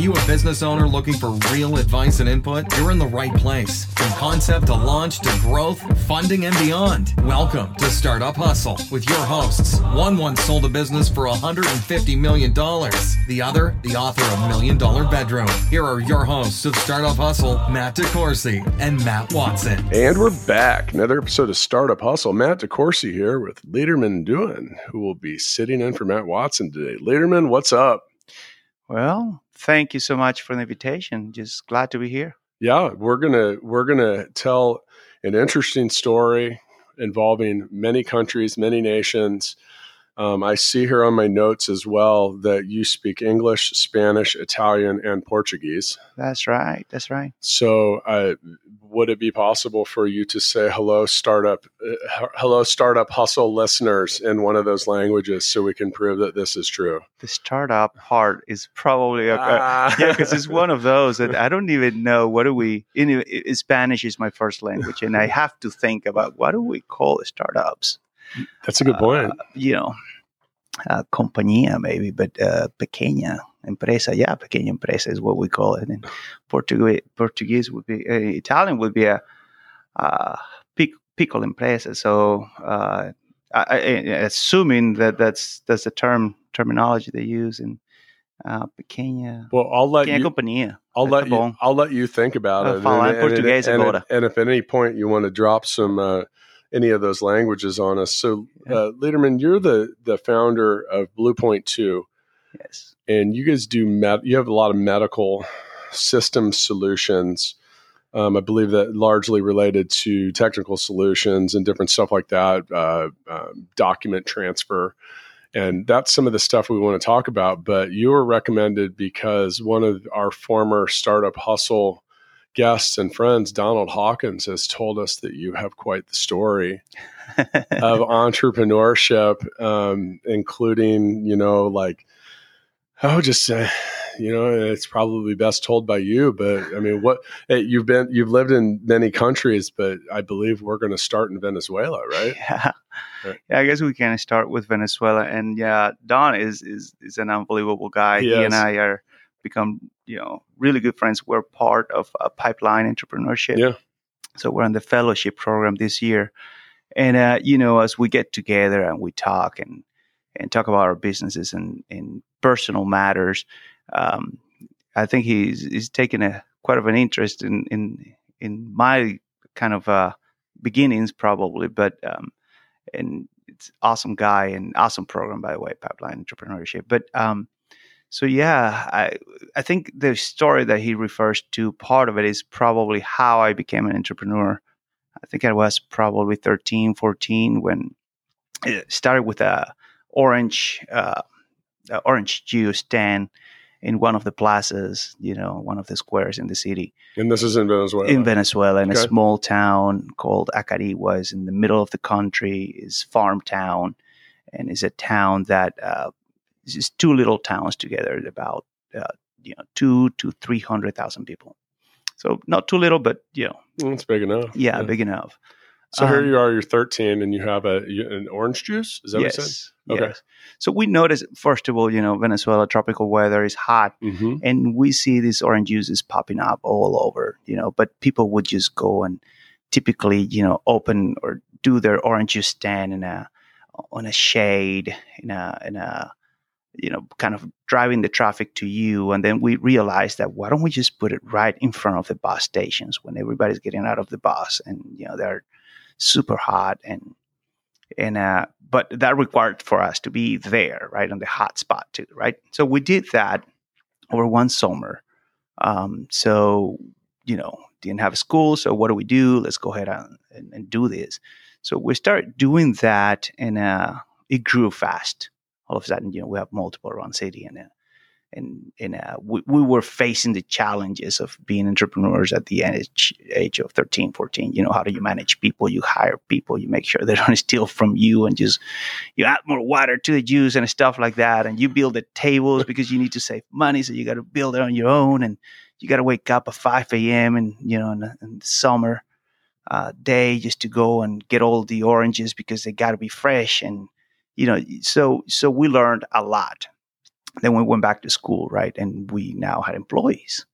you a business owner looking for real advice and input? You're in the right place. From concept to launch to growth, funding, and beyond. Welcome to Startup Hustle with your hosts. One once sold a business for $150 million. The other, the author of Million Dollar Bedroom. Here are your hosts of Startup Hustle, Matt DeCoursey and Matt Watson. And we're back. Another episode of Startup Hustle. Matt DeCoursey here with Liderman Duin, who will be sitting in for Matt Watson today. Liderman, what's up? Well, thank you so much for the invitation. Just glad to be here. Yeah, we're gonna we're gonna tell an interesting story involving many countries, many nations. Um, I see here on my notes as well that you speak English, Spanish, Italian, and Portuguese. That's right. That's right. So, uh, would it be possible for you to say hello, startup, uh, hello, startup hustle listeners in one of those languages, so we can prove that this is true? The startup part is probably a, ah. yeah, because it's one of those that I don't even know what do we. In, in, Spanish is my first language, and I have to think about what do we call startups. That's a good point. Uh, you know, uh, compañía maybe, but uh, pequeña empresa. Yeah, pequeña empresa is what we call it. And Portuguese, Portuguese would be uh, Italian would be a uh, pic, piccolo empresa. So uh, I, I, assuming that that's that's the term terminology they use in uh, pequeña. Well, I'll let you. Compañía. I'll let you. I'll let you think about it. and, and, and, and, if at any point you want to drop some uh, any of those languages on us. So, uh, Liderman, you're the the founder of Bluepoint Two. Yes. And you guys do med- you have a lot of medical system solutions. Um, I believe that largely related to technical solutions and different stuff like that, uh, uh, document transfer. And that's some of the stuff we want to talk about. But you were recommended because one of our former startup hustle guests and friends, Donald Hawkins has told us that you have quite the story of entrepreneurship, um, including, you know, like, would just say, you know, it's probably best told by you. But I mean, what you've been, you've lived in many countries, but I believe we're going to start in Venezuela, right? Yeah, right. yeah. I guess we can start with Venezuela, and yeah, Don is is is an unbelievable guy. He, he and I are become you know really good friends. We're part of a pipeline entrepreneurship. Yeah. So we're on the fellowship program this year, and uh, you know as we get together and we talk and and talk about our businesses and, and personal matters, um, I think he's he's taken a quite of an interest in in in my kind of uh, beginnings probably, but um, and it's awesome guy and awesome program by the way, pipeline entrepreneurship. But um, so yeah, I I think the story that he refers to, part of it is probably how I became an entrepreneur. I think I was probably 13, 14 when it started with a orange uh, orange juice stand in one of the plazas, you know, one of the squares in the city. And this is in Venezuela. In Venezuela, in okay. a small town called Acarigua, is in the middle of the country, is farm town, and is a town that uh, just two little towns together, about uh, you know two to three hundred thousand people. So not too little, but you know, it's big enough. Yeah, yeah. big enough. So um, here you are, you're 13, and you have a an orange juice. Is that yes, what you said? Okay. Yes. So we notice first of all, you know, Venezuela tropical weather is hot, mm-hmm. and we see these orange juices popping up all over. You know, but people would just go and typically, you know, open or do their orange juice stand in a on a shade in a in a you know, kind of driving the traffic to you. And then we realized that why don't we just put it right in front of the bus stations when everybody's getting out of the bus and, you know, they're super hot and, and, uh, but that required for us to be there, right, on the hot spot too, right? So we did that over one summer. Um, so, you know, didn't have a school. So what do we do? Let's go ahead and, and, and do this. So we started doing that and, uh, it grew fast all of a sudden, you know, we have multiple around city and, uh, and, and uh, we, we were facing the challenges of being entrepreneurs at the age, age of 13, 14. You know, how do you manage people? You hire people, you make sure they don't steal from you and just, you add more water to the juice and stuff like that. And you build the tables because you need to save money. So you got to build it on your own and you got to wake up at 5 a.m. and, you know, in in the summer uh, day just to go and get all the oranges because they got to be fresh and, you know, so so we learned a lot. then we went back to school, right? And we now had employees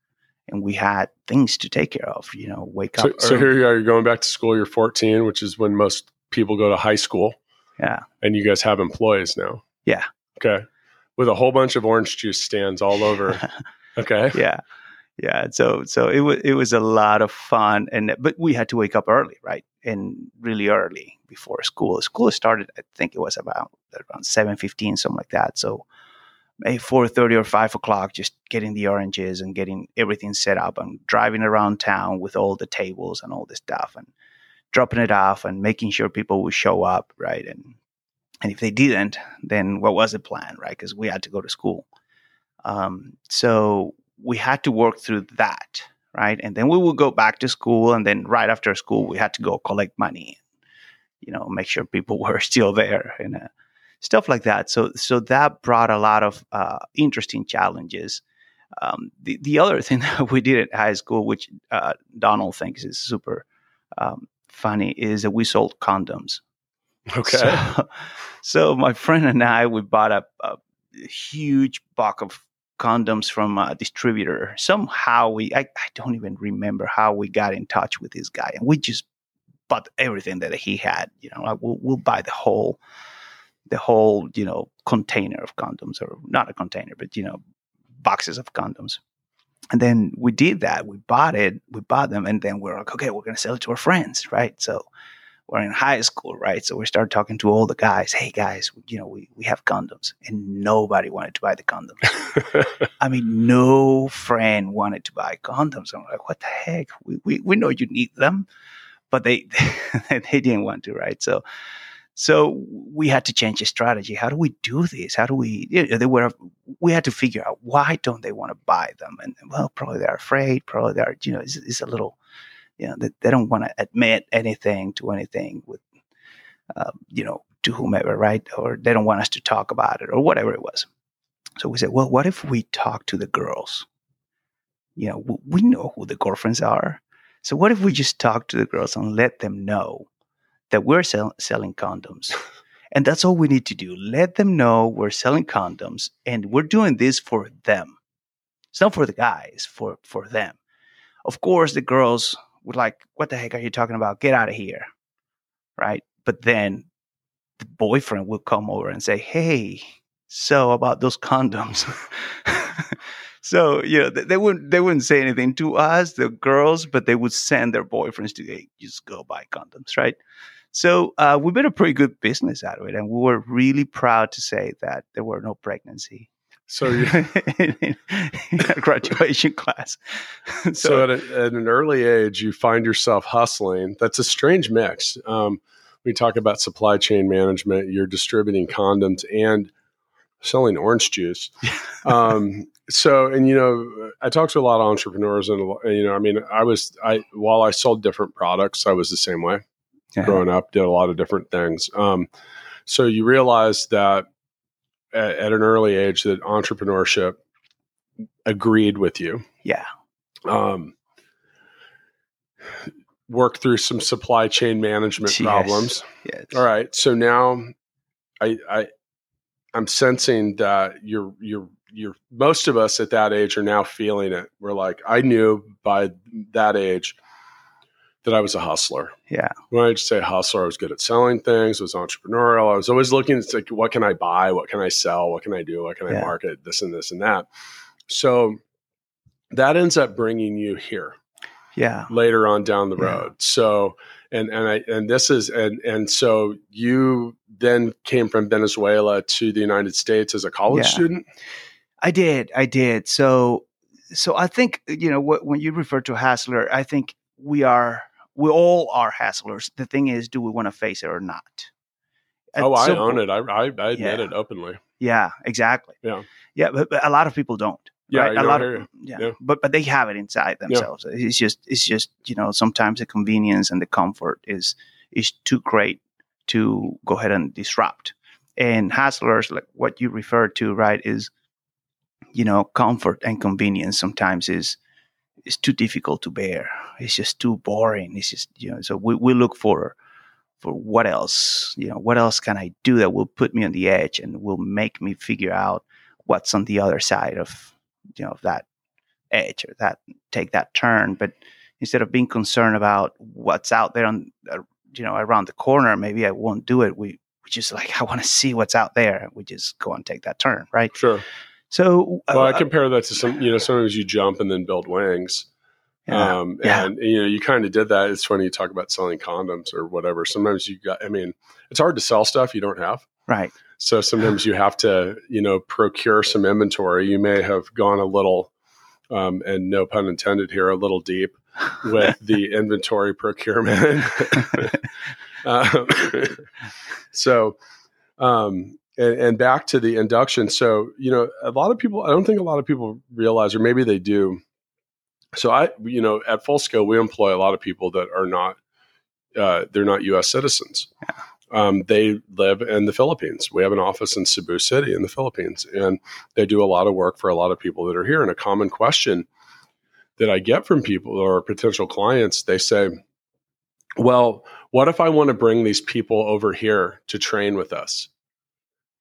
and we had things to take care of, you know, wake So, up. so early. here you are, you're going back to school, you're 14, which is when most people go to high school, yeah. and you guys have employees now. Yeah. Okay. With a whole bunch of orange juice stands all over. Okay. yeah. Yeah. So, so it was, it was a lot of fun. And, but we had to wake up early, right? And really early before school. School started, I think it was about around 7.15, something like that. So, maybe 4.30 or 5 o'clock just getting the oranges and getting everything set up and driving around town with all the tables and all this stuff and dropping it off and making sure people would show up right? And and if they didn't then what was the plan right? Because we had to go to school. Um, so we had to work through that right? And then we would go back to school and then right after school we had to go collect money you know make sure people were still there and uh, stuff like that. So so that brought a lot of uh, interesting challenges. Um, the the other thing that we did at high school, which uh, Donald thinks is super um, funny, is that we sold condoms. Okay. So, so my friend and I we bought a, a huge box of condoms from a distributor. Somehow we I, I don't even remember how we got in touch with this guy, and we just bought everything that he had. You know, like we'll, we'll buy the whole the whole you know container of condoms or not a container but you know boxes of condoms. And then we did that we bought it we bought them and then we're like okay we're going to sell it to our friends right? So we're in high school right? So we started talking to all the guys hey guys you know we, we have condoms and nobody wanted to buy the condoms. I mean no friend wanted to buy condoms. I'm like what the heck? We, we, we know you need them but they they didn't want to right so so we had to change the strategy. How do we do this? How do we? They were. We had to figure out why don't they want to buy them? And well, probably they're afraid. Probably they're. You know, it's, it's a little. You know, they, they don't want to admit anything to anything with. Uh, you know, to whomever, right? Or they don't want us to talk about it, or whatever it was. So we said, well, what if we talk to the girls? You know, we know who the girlfriends are. So what if we just talk to the girls and let them know that we're sell- selling condoms. and that's all we need to do. Let them know we're selling condoms and we're doing this for them. It's not for the guys, for for them. Of course, the girls were like, "What the heck are you talking about? Get out of here!" Right? But then the boyfriend will come over and say, "Hey, so about those condoms." so you know they, they wouldn't they wouldn't say anything to us, the girls, but they would send their boyfriends to, "Hey, just go buy condoms," right? So uh, we made a pretty good business out of it, and we were really proud to say that there were no pregnancy. So you in, in graduation class. so, so at, a, at an early age, you find yourself hustling. That's a strange mix. Um, we talk about supply chain management. You're distributing condoms and selling orange juice. um, so, and you know, I talked to a lot of entrepreneurs, and, you know, I mean, I was I while I sold different products, I was the same way yeah. growing up. Did a lot of different things. Um, so you realize that at, at an early age that entrepreneurship agreed with you yeah, um, work through some supply chain management Yes. problems. yes, All right. So now I, I I'm sensing that you're you're you're most of us at that age are now feeling it. We're like, I knew by that age that I was a hustler. yeah, When I just say hustler, I was good at selling things, was entrepreneurial. I was always looking at like what can I buy, what can I sell, what can I do, what can I Yeah. market, this and this and that. So that ends up bringing you here yeah, later on down the Yeah. road. So and and I and this is and and so you then came from Venezuela to the United States as a college Yeah. student. I did, I did. So, so I think you know wh- when you refer to hustler, I think we are, we all are hustlers. The thing is, do we want to face it or not? At oh, I own po- it. I I, I admit Yeah. it openly. Yeah, exactly. Yeah. yeah, but, but a lot of people don't. Yeah, right? a lot of yeah. Yeah. but but they have it inside themselves. It's just it's just you know sometimes the convenience and the comfort is is too great to go ahead and disrupt. And hustlers, like what you referred to, right, is you know comfort and convenience sometimes is is too difficult to bear. It's just too boring. It's just you know so we, we look for for what else you know what else can I do that will put me on the edge and will make me figure out what's on the other side of you know that edge or that take that turn. But instead of being concerned about what's out there on uh, you know around the corner, maybe I won't do it. We we just like I want to see what's out there. We just go and take that turn, right? Sure. So Well, I uh, compare that to some, you know, sometimes you jump and then build wings. yeah, Um, Yeah. and you know, you kind of did that. It's funny you talk about selling condoms or whatever. Sometimes you got, I mean, it's hard to sell stuff you don't have. right. So sometimes you have to, you know, procure some inventory. You may have gone a little, um, and no pun intended here, a little deep with the inventory procurement. um, so, um, and, and back to the induction. So, you know, a lot of people, I don't think a lot of people realize, or maybe they do. So I, you know, at full scale, we employ a lot of people that are not, uh, they're not U.S. citizens. Um, they live in the Philippines. We have an office in Cebu City in the Philippines, and they do a lot of work for a lot of people that are here. And a common question that I get from people or potential clients, they say, "Well, what if I want to bring these people over here to train with us?"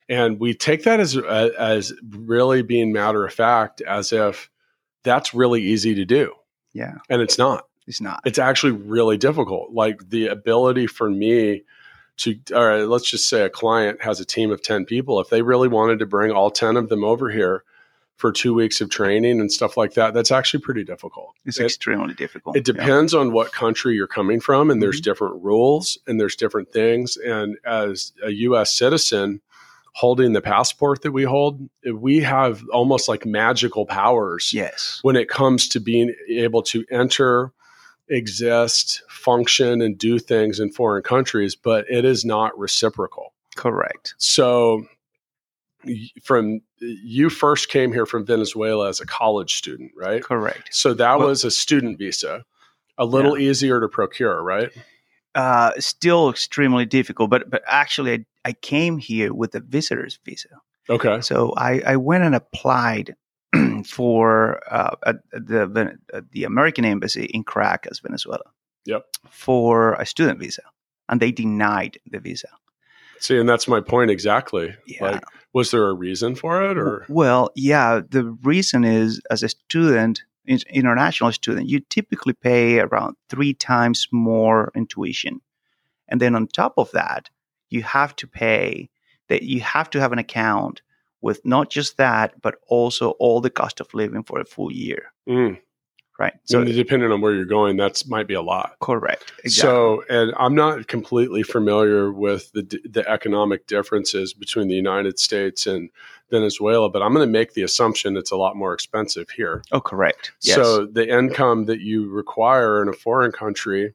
And we take that as as really being matter of fact, as if that's really easy to do, Yeah, and it's not it's not. it's actually really difficult. Like the ability for me to, all right, let's just say a client has a team of 10 people. If they really wanted to bring all 10 of them over here for two weeks of training and stuff like that, that's actually pretty difficult. It's It- extremely difficult. it Yeah. depends on what country you're coming from, and there's Mhm. different rules and there's different things. And as a US citizen, holding the passport that we hold, we have almost like magical powers Yes. when it comes to being able to enter, exist, function, and do things in foreign countries, but it is not reciprocal. Correct. So, from you first came here from Venezuela as a college student, right? Correct. So that Well- was a student visa, a little easier to procure, right? Uh, still extremely difficult, but but actually, I, I came here with a visitor's visa. Okay. So I, I went and applied for uh, at the at the American embassy in Caracas, Venezuela. Yep. For a student visa, and they denied the visa. See, and that's my point exactly. Yeah. Like, was there a reason for it, or Well, yeah. The reason is, as a student, international student, you typically pay around three times more in tuition, and then on top of that, you have to pay that you have to have an account with not just that, but also all the cost of living for a full year, Mm. right? so So depending on where you're going, that's might be a lot. correct. Exactly. So, and I'm not completely familiar with the the economic differences between the United States and Venezuela, but I'm going to make the assumption it's a lot more expensive here. oh, correct. Yes. So, the income that you require in a foreign country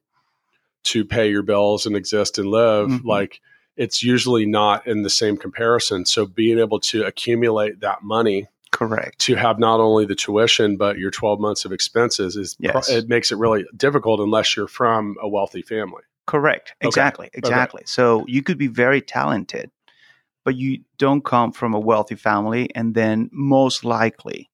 to pay your bills and exist and live, Mhm. like it's usually not in the same comparison. So, being able to accumulate that money correct. to have not only the tuition but your 12 months of expenses is Yes. it makes it really difficult unless you're from a wealthy family. Correct. Okay. Exactly. Exactly. So you could be very talented, but you don't come from a wealthy family, and then most likely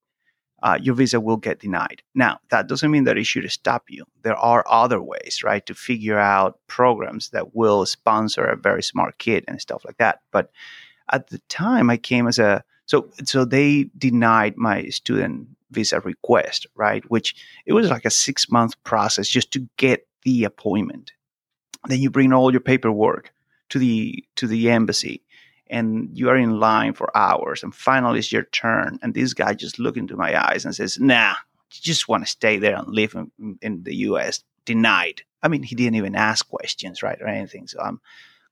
uh, your visa will get denied. Now, that doesn't mean that it should stop you. There are other ways, right, to figure out programs that will sponsor a very smart kid and stuff like that. But at the time, I came as a so so they denied my student visa request, right? Which it was like a six month process just to get the appointment then you bring all your paperwork to the to the embassy and you are in line for hours and finally it's your turn and this guy just looked into my eyes and says nah you just want to stay there and live in, in the us denied. I mean he didn't even ask questions right or anything so i'm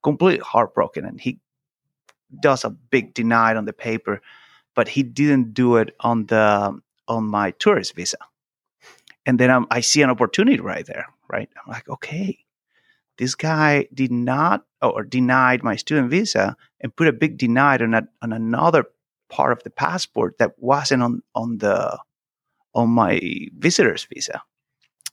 completely heartbroken and he does a big denied on the paper but he didn't do it on the on my tourist visa. And then I'm, i see an opportunity right there right? I'm like okay this guy did not or denied my student visa and put a big denied on, a, on another part of the passport that wasn't on, on the on my visitor's visa.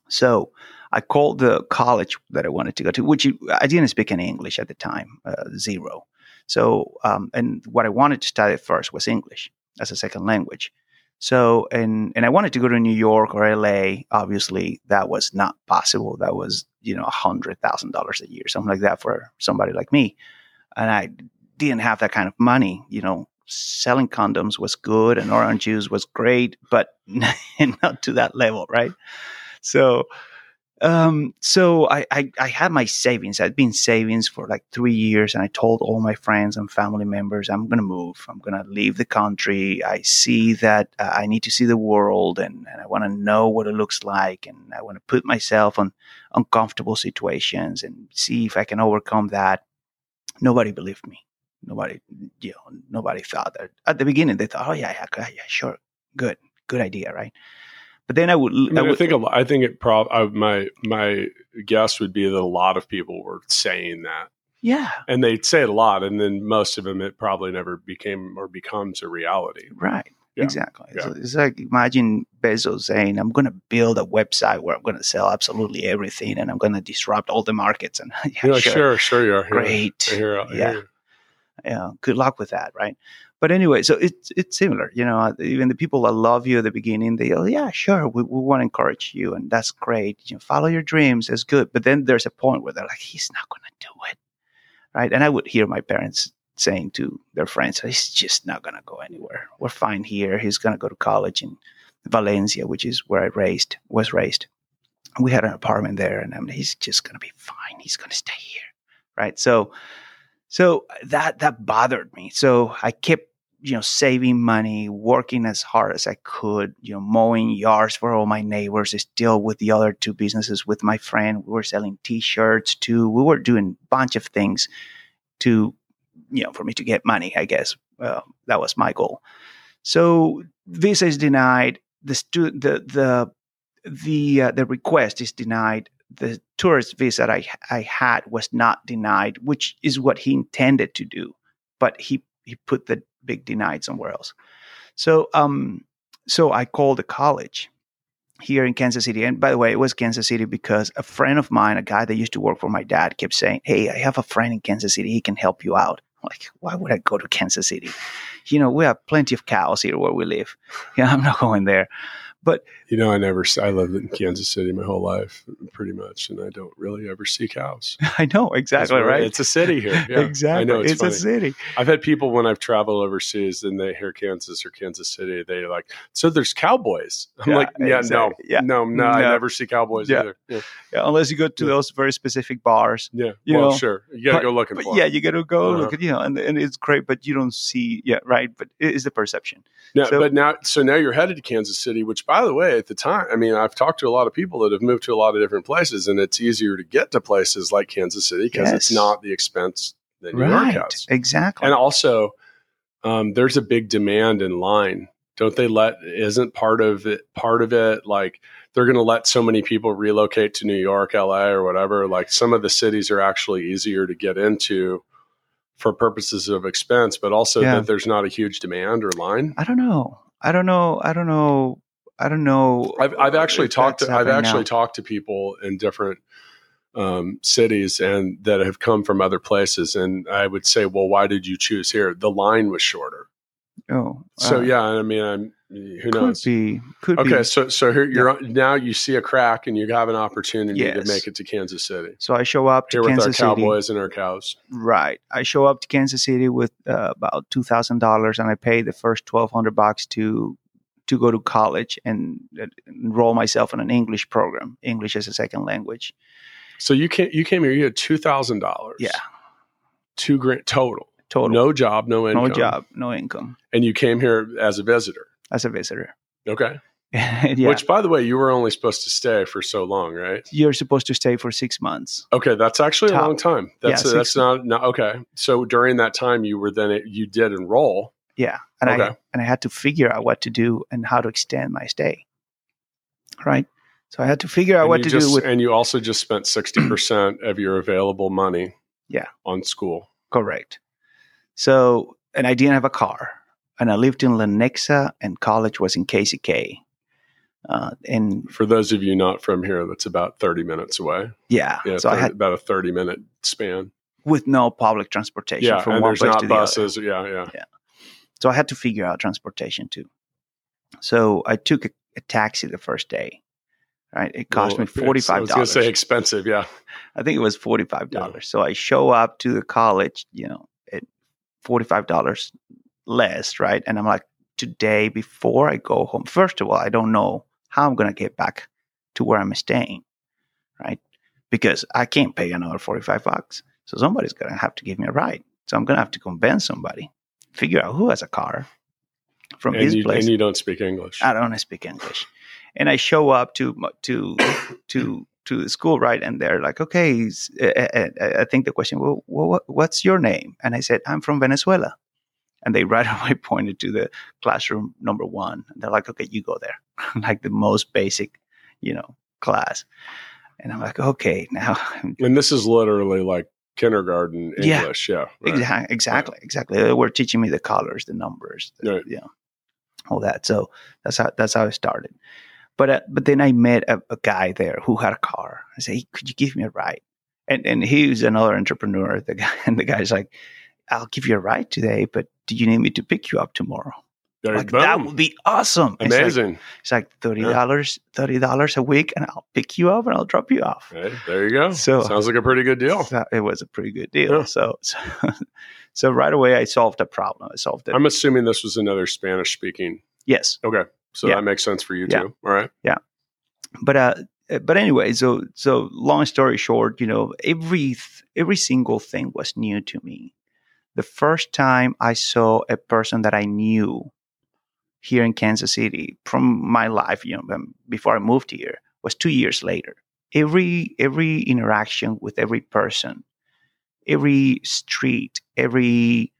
So i called the college that i wanted to go to which i didn't speak any english at the time uh, zero. So um, and what i wanted to study first was english as a second language so and and I wanted to go to New York or LA. Obviously, that was not possible. That was you know a hundred thousand dollars a year, something like that for somebody like me. And I didn't have that kind of money, you know, selling condoms was good and orange juice was great, but not to that level, right? So, um, so I, I, I had my savings. I'd been savings for like three years, and I told all my friends and family members, I'm to move. I'm to leave the country. I see that uh, I need to see the world, and, and I want to know what it looks like, and I want to put myself on uncomfortable situations and see if I can overcome that. Nobody believed me. Nobody, you know, nobody thought that. At the beginning, they thought, "Oh yeah, yeah, yeah, sure, good, good idea, right?" But then I would. I, mean, I, would, I think a lot, I think it prob I, my my guess would be that a lot of people were saying that, yeah, and they'd say it a lot, and then most of them it probably never became or becomes a reality. right. Yeah. Exactly. Yeah. So it's like imagine Bezos saying, "I'm going to build a website where I'm going to sell absolutely everything, and I'm going to disrupt all the markets." And yeah, You're like, sure, sure, sure, you are. great. Hear, I hear Yeah. yeah, good luck with that, right? But anyway, so it's it's similar, you know. Even the people that love you at the beginning, they go, "Yeah, sure, we, we want to encourage you, and that's great. You know, follow your dreams, that's good." But then there's a point where they're like, "He's not going to do it," right? And I would hear my parents saying to their friends, "He's just not going to go anywhere. We're fine here. He's going to go to college in Valencia, which is where I raised was raised. We had an apartment there, and I mean, he's just going to be fine. He's going to stay here, right? So." So that that bothered me. So I kept, you know, saving money, working as hard as I could, you know, mowing yards for all my neighbors, still with the other two businesses with my friend. We were selling t-shirts too. We were doing a bunch of things to, you know, for me to get money, I guess. That was my goal. So visa is denied. The stu- the the the uh, the request is denied the tourist visa that I, I had was not denied, which is what he intended to do, but he, he put the big denied somewhere else. So um so I called the college here in Kansas City. And by the way, it was Kansas City because a friend of mine, a guy that used to work for my dad, kept saying, Hey, I have a friend in Kansas City, he can help you out. I'm like, why would I go to Kansas City? You know, we have plenty of cows here where we live. Yeah, I'm not going there. But You know, I never. I lived in Kansas City my whole life, pretty much, and I don't really ever see cows. I know exactly It's- right. It's a city here. Yeah, exactly. I know it's, it's a city. I've had people when I've traveled overseas and they hear Kansas or Kansas City, they like, so there's cowboys. I'm Yeah, like, yeah, exactly. no, Yeah. no, no, I never see cowboys Yeah. either. Yeah, Yeah, unless you go to Yeah. those very specific bars. yeah. You well, know, sure, you got to but- go looking But for. yeah, you got to go Uh-huh. look at you know, and, and it's great, but you don't see yeah, right. But it is the perception. Now, so- but now, so now you're headed to Kansas City, which, by the way, at the time, I mean, I've talked to a lot of people that have moved to a lot of different places, and it's easier to get to places like Kansas City because it's not the expense that New right, York has. exactly. And also, um, there's a big demand in line. Don't they let? Isn't part of it part of it like they're going to let so many people relocate to New York, LA, or whatever? Like some of the cities are actually easier to get into for purposes of expense, but also Yeah. that there's not a huge demand or line. I don't know. I don't know. I don't know. I don't know. I've, I've actually talked to I've actually now. talked to people in different um, cities and that have come from other places, and I would say, well, why did you choose here? The line was shorter. Oh, So uh, yeah, I mean, I'm, who knows? could knows? be. Could Okay, be. so so here you're now you see a crack and you have an opportunity to make it to Kansas City. So I show up to Here with Kansas our City. cowboys and our cows. Right. I show up to Kansas City with uh, about two thousand dollars, and I pay the first twelve hundred bucks to to go to college and uh, enroll myself in an English program, English as a second language. So you came you came here. You had two thousand dollars. Yeah, two grand total. total. No job, no income. no job, no income and you came here as a visitor. as a visitor. Okay. yeah. Which, by the way, you were only supposed to stay for so long, right? you're supposed to stay for six months. Okay, that's actually a long time. That's Yeah, that's not, not okay. So during that time, you were then you did enroll. Yeah, and I Okay. and I had to figure out what to do and how to extend my stay. Right. So I had to figure out and what to just, do with and you also just spent sixty percent of your available money. Yeah. on school. Correct. So, and I didn't have a car, and I lived in Lenexa, and college was in KCK. Uh, and For those of you not from here, that's about thirty minutes away. yeah, Yeah, so I 30 had about a thirty minute span. with no public transportation Yeah, from and there's not to other. buses. Yeah, yeah. So I had to figure out transportation too. So I took a, a taxi the first day. Right, it cost Well, me forty I was going to say dollars. expensive. Yeah, I think it was forty five dollars. So I show up to the college, you know, at forty five dollars less, right? And I'm like, today, before I go home, first of all, I don't know how I'm going to get back to where I'm staying, right? Because I can't pay another 45 bucks. So somebody's going to have to give me a ride. So I'm going to have to convince somebody, figure out who has a car from and his you, place. and you don't speak English. I don't speak English. And I show up to to to to the school, right? And they're like, okay, I think the question, well, what, what's your name? And I said, I'm from Venezuela. And they right away pointed to the classroom number one. And they're like, okay, you go there, like the most basic, you know, class. And I'm like, okay, now, and this is literally like kindergarten Yeah. English. Yeah. right. Exa- exactly, exactly. They were teaching me the colors, the numbers, the, Right. know, all that. So that's how that's how I started. But uh, but then I met a, a guy there who had a car. I said, hey, "Could you give me a ride?" And and he was another entrepreneur. The guy and the guy's like, "I'll give you a ride today, but do you need me to pick you up tomorrow?" There, Like that would be awesome. It's like- Amazing. It's like thirty dollars, thirty dollars a week, and I'll pick you up and I'll drop you off. Hey, there you go. So- Sounds like a pretty good deal. So it was a pretty good deal. Yeah. So, so so right away I solved a problem. I solved it. I'm assuming this was another Spanish speaking. yes. Okay. So Yeah. that makes sense for you too. All right. Yeah. But uh but anyway so so long story short you know every every single thing was new to me the first time i saw a person that i knew here in kansas city from my life you know um, before i moved here was two years later every every interaction with every person every street every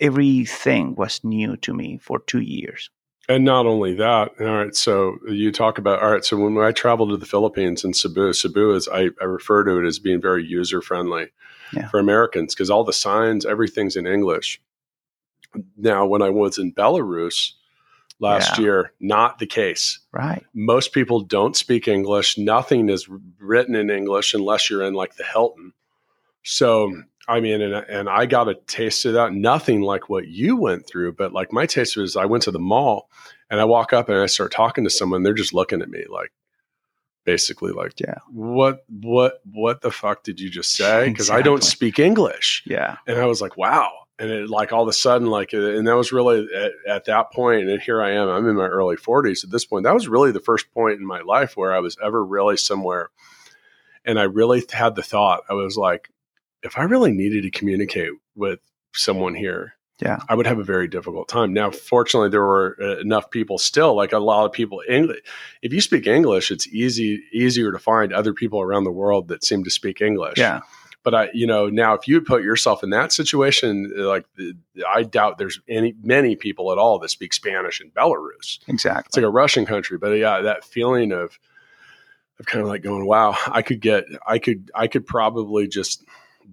everything was new to me for two years And not only that, all right. So you talk about all right. So when I traveled to the Philippines in Cebu, Cebu is I, I refer to it as being very user friendly Yeah. for Americans because all the signs, everything's in English. Now, when I was in Belarus last Yeah. year, not the case. right Most people don't speak English. Nothing is written in English unless you're in like the Hilton. So I mean, and, and I got a taste of that. Nothing like what you went through, but like my taste was I went to the mall and I walk up and I start talking to someone. They're just looking at me like, basically like, Yeah. what, what, what the fuck did you just say? Because I don't speak English. yeah And I was like, wow. And it like all of a sudden, like, uh, and that was really at, at that point, and here I am, I'm in my early 40s at this point. That was really the first point in my life where I was ever really somewhere. And I really had the thought, I was like, if I really needed to communicate with someone here, Yeah. I would have a very difficult time. Now, fortunately, there were uh, enough people still, like a lot of people. English, if you speak English, it's easy easier to find other people around the world that seem to speak English yeah but I, you know, now if you put yourself in that situation, like I doubt there's any many people at all that speak Spanish in Belarus. Exactly, it's like a Russian country, but yeah, that feeling of of kind of like going, wow, I could get, I could, I could probably just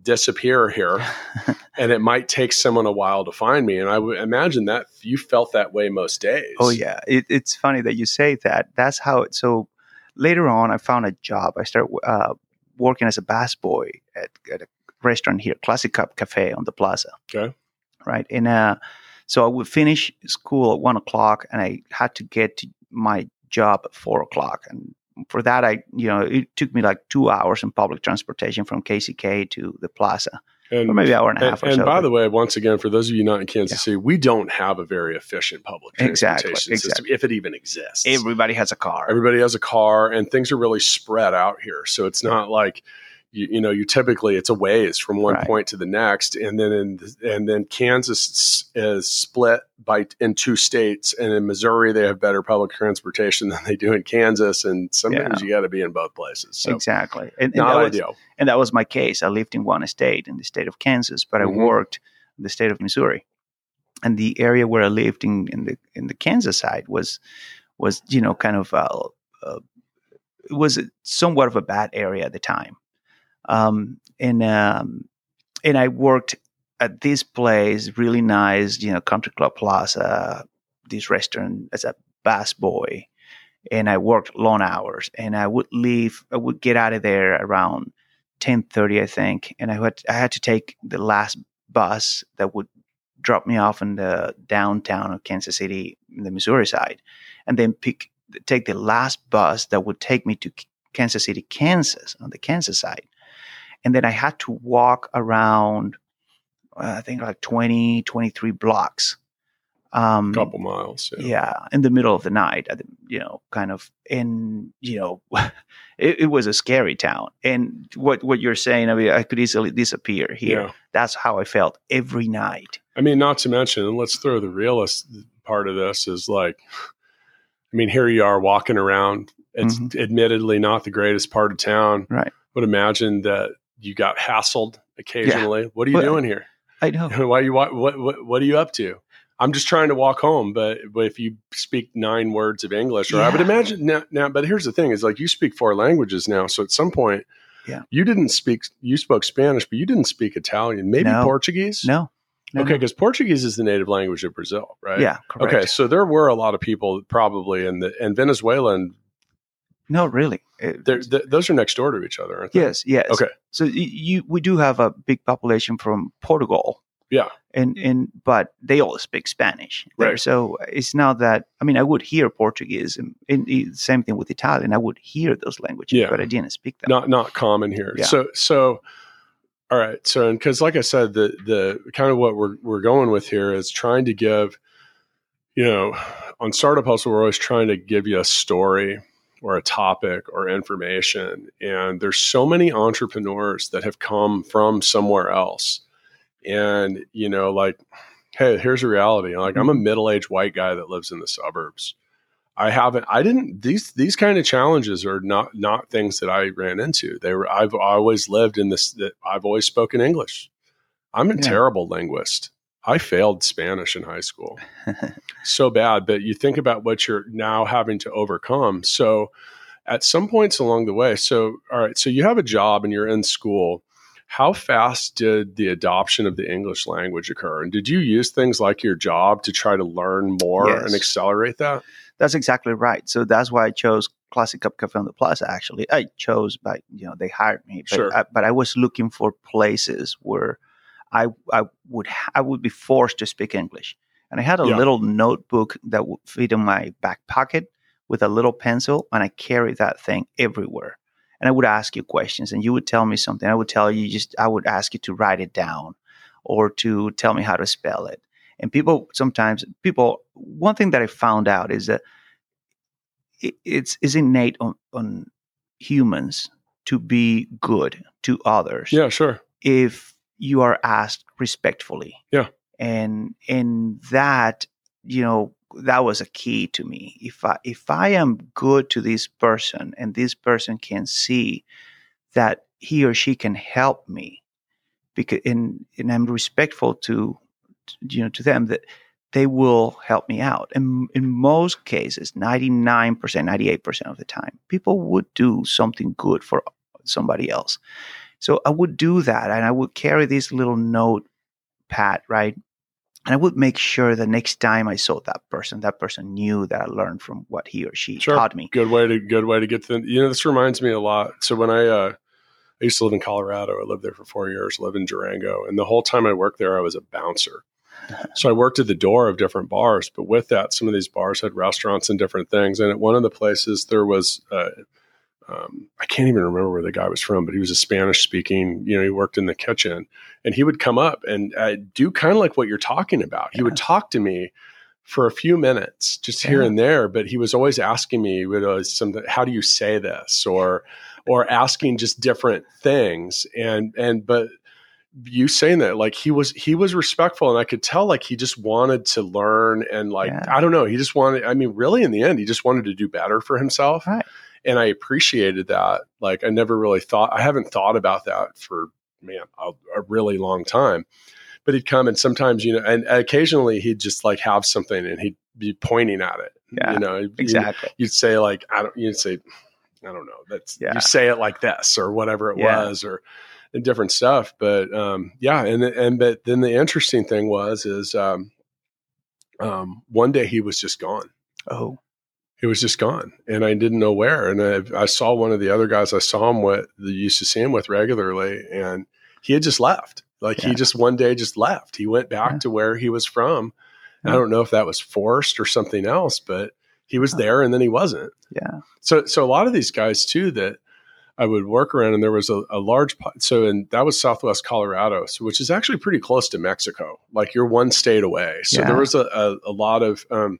disappear here, and it might take someone a while to find me. And I would imagine that you felt that way most days. Oh yeah, it, it's funny that you say that. That's how. It, so later on, I found a job. I started uh, working as a bass boy at, at a restaurant here, Classic Cup Cafe on the Plaza. Okay. Right, and uh, so I would finish school at one o'clock, and I had to get to my job at four o'clock. And for that, I you know it took me like two hours in public transportation from KCK to the Plaza, and, or maybe an hour and a And, half or and so. by but- the way, once again, for those of you not in Kansas Yeah. City, we don't have a very efficient public Exactly, transportation system, exactly. if it even exists. everybody has a car. Everybody has a car, and things are really spread out here. So it's not like you, you know you typically it's a ways from one Right. point to the next, and then in, and then Kansas is split by in two states, and in Missouri they have better public transportation than they do in Kansas, and sometimes you got to be in both places. So exactly, and, and not that was- ideal. and that was my case. I lived in one state, in the state of Kansas, but Mhm. I worked in the state of Missouri, and the area where I lived in, in the in the Kansas side was was you know kind of uh, uh, it was somewhat of a bad area at the time, um, and um, and I worked at this place, really nice, you know, Country Club Plaza, this restaurant as a bass boy, and I worked long hours, and I would leave, I would get out of there around ten thirty, I think, and I had I had to take the last bus that would drop me off in the downtown of Kansas City, the Missouri side, and then pick take the last bus that would take me to Kansas City, Kansas, on the Kansas side, and then I had to walk around, uh, I think like 20, 23 blocks Um, couple miles. Yeah. yeah, in the middle of the night, you know, kind of, in, you know, it, it was a scary town. And what what you're saying, I mean, I could easily disappear here. Yeah. That's how I felt every night. I mean, not to mention, and let's throw the realist part of this is like, I mean, here you are walking around. It's Mhm. admittedly not the greatest part of town, Right. but imagine that you got hassled occasionally. What are you doing here? I know. Why are you what, what what are you up to? I'm just trying to walk home, but but if you speak nine words of English, or I would imagine now, now. But here's the thing: is like you speak four languages now. So at some point, Yeah. you didn't speak. You spoke Spanish, but you didn't speak Italian. Maybe No. Portuguese. No. no Okay, no. because Portuguese is the native language of Brazil, right? Yeah. Correct. Okay, so there were a lot of people probably in the and Venezuela, and No, really. It- they're- those are next door to each other, aren't they? yes. Yes. Okay. So you, we do have a big population from Portugal. Yeah. And hmm. and but they all speak Spanish. there. Right. So it's not that. I mean, I would hear Portuguese, and, and the same thing with Italian. I would hear those languages, Yeah. but I didn't speak them. not not common here. Yeah. So so all right. So and because like I said, the the kind of what we're we're going with here is trying to give, you know, on Startup Hustle, we're always trying to give you a story or a topic or information. And there's so many entrepreneurs that have come from somewhere else. And, you know, like, hey, here's a reality. Like I'm a mm-hmm. middle-aged white guy that lives in the suburbs. I haven't. I didn't. These these kind of challenges are not not things that I ran into. They were. I've always lived in this. That I've always spoken English. I'm a Yeah. terrible linguist. I failed Spanish in high school, so bad. But you think about what you're now having to overcome. So, at some points along the way. So, all right. So you have a job and you're in school. How fast did the adoption of the English language occur? And did you use things like your job to try to learn more Yes. and accelerate that? That's exactly right. So that's why I chose Classic Cup Cafe on the Plaza. Actually, I chose by you know they hired me, but Sure. I, but I was looking for places where I I would I would be forced to speak English, and I had a Yeah. little notebook that would fit in my back pocket with a little pencil, and I carried that thing everywhere. And I would ask you questions, and you would tell me something. I would tell you just I would ask you to write it down, or to tell me how to spell it. And people sometimes people one thing that I found out is that it, it's is innate on, on humans to be good to others Yeah, sure. if you are asked respectfully. Yeah. And and that, you know, that was a key to me. If I if I am good to this person and this person can see that he or she can help me because and and I'm respectful to you know to them that they will help me out. And in most cases, 99%, 98% of the time, people would do something good for somebody else. So I would do that and I would carry this little notepad, right? And I would make sure the next time I saw that person, that person knew that I learned from what he or she Sure. taught me. Good way to good way to get to the, you know this reminds me a lot. So when I uh I used to live in Colorado. I lived there for four years, lived in Durango. And the whole time I worked there, I was a bouncer. So I worked at the door of different bars. But with that, some of these bars had restaurants and different things. And at one of the places, there was, uh, um, I can't even remember where the guy was from, but he was a Spanish speaking, you know, he worked in the kitchen. And he would come up and uh, do kind of like what you're talking about. He would talk to me for a few minutes, just here Yeah. and there. But he was always asking me, would always something, how do you say this, or or asking just different things. And and but you saying that, like he was he was respectful, and I could tell like he just wanted to learn, and like Yeah. I don't know, he just wanted. I mean, really, in the end, he just wanted to do better for himself. Right. And I appreciated that. Like I never really thought I haven't thought about that for man a, a really long time but he'd come and sometimes you know and occasionally he'd just like have something and he'd be pointing at it Yeah, you know you'd- Exactly. you'd say like i don't you'd say i don't know that's Yeah. you say it like this or whatever it Yeah. was or and different stuff but um yeah and and but then the interesting thing was is um um one day he was just gone Oh, he was just gone and i didn't know where and i, I saw one of the other guys i saw him with that used to see him with regularly and he had just left like Yeah. he just one day just left he went back Yeah. to where he was from Yeah. i don't know if that was forced or something else but he was there and then he wasn't yeah. so so a lot of these guys too that I would work around, and there was a, a large so, and that was Southwest Colorado, so which is actually pretty close to Mexico. Like you're one state away. So there was a, a, a lot of um,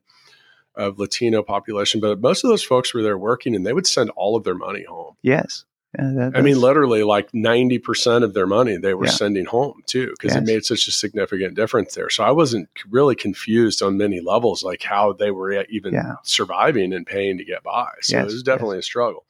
of Latino population, but most of those folks were there working, and they would send all of their money home. Yes. That- I mean, literally, like ninety percent of their money they were Yeah. sending home too, because it made such a significant difference there. So I wasn't really confused on many levels, like how they were even Yeah. surviving and paying to get by. So Yes, it was definitely a struggle.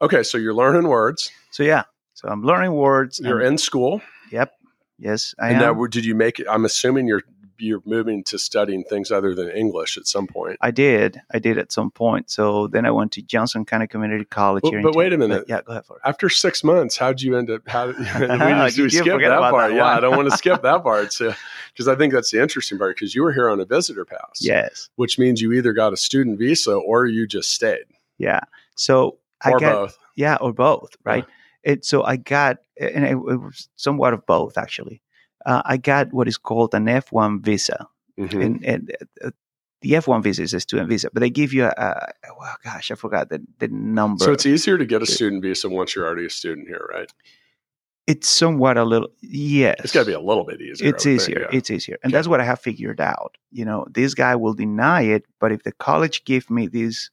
Okay, so you're learning words. so yeah. So I'm learning words. You're in school, Yep. Yes, I and am. now did you make? it I'm assuming you're you're moving to studying things other than English at some point. I did. I did at some point. So then I went to Johnson County Community College But- here. in but wait a minute. Yeah, go ahead for it. After six months, how'd you end up? How we, You we skip that part. that yeah, I don't want to skip that part. So, because I think that's the interesting part. Because you were here on a visitor pass. Yes. which means you either got a student visa or you just stayed, Yeah. So I or got both. yeah, or both, right? It so I got and it, it was somewhat of both actually. Uh, I got what is called an F one visa, Mhm. and, and uh, the F one visa is a student visa, but they give you a, a well, gosh, I forgot the the number. So it's easier to get a student visa once you're already a student here, right? it's somewhat a little yes. It's got to be a little bit easier. it's easier. think, yeah. It's easier, and Okay. that's what I have figured out. You know, this guy will deny it, but if the college give me this,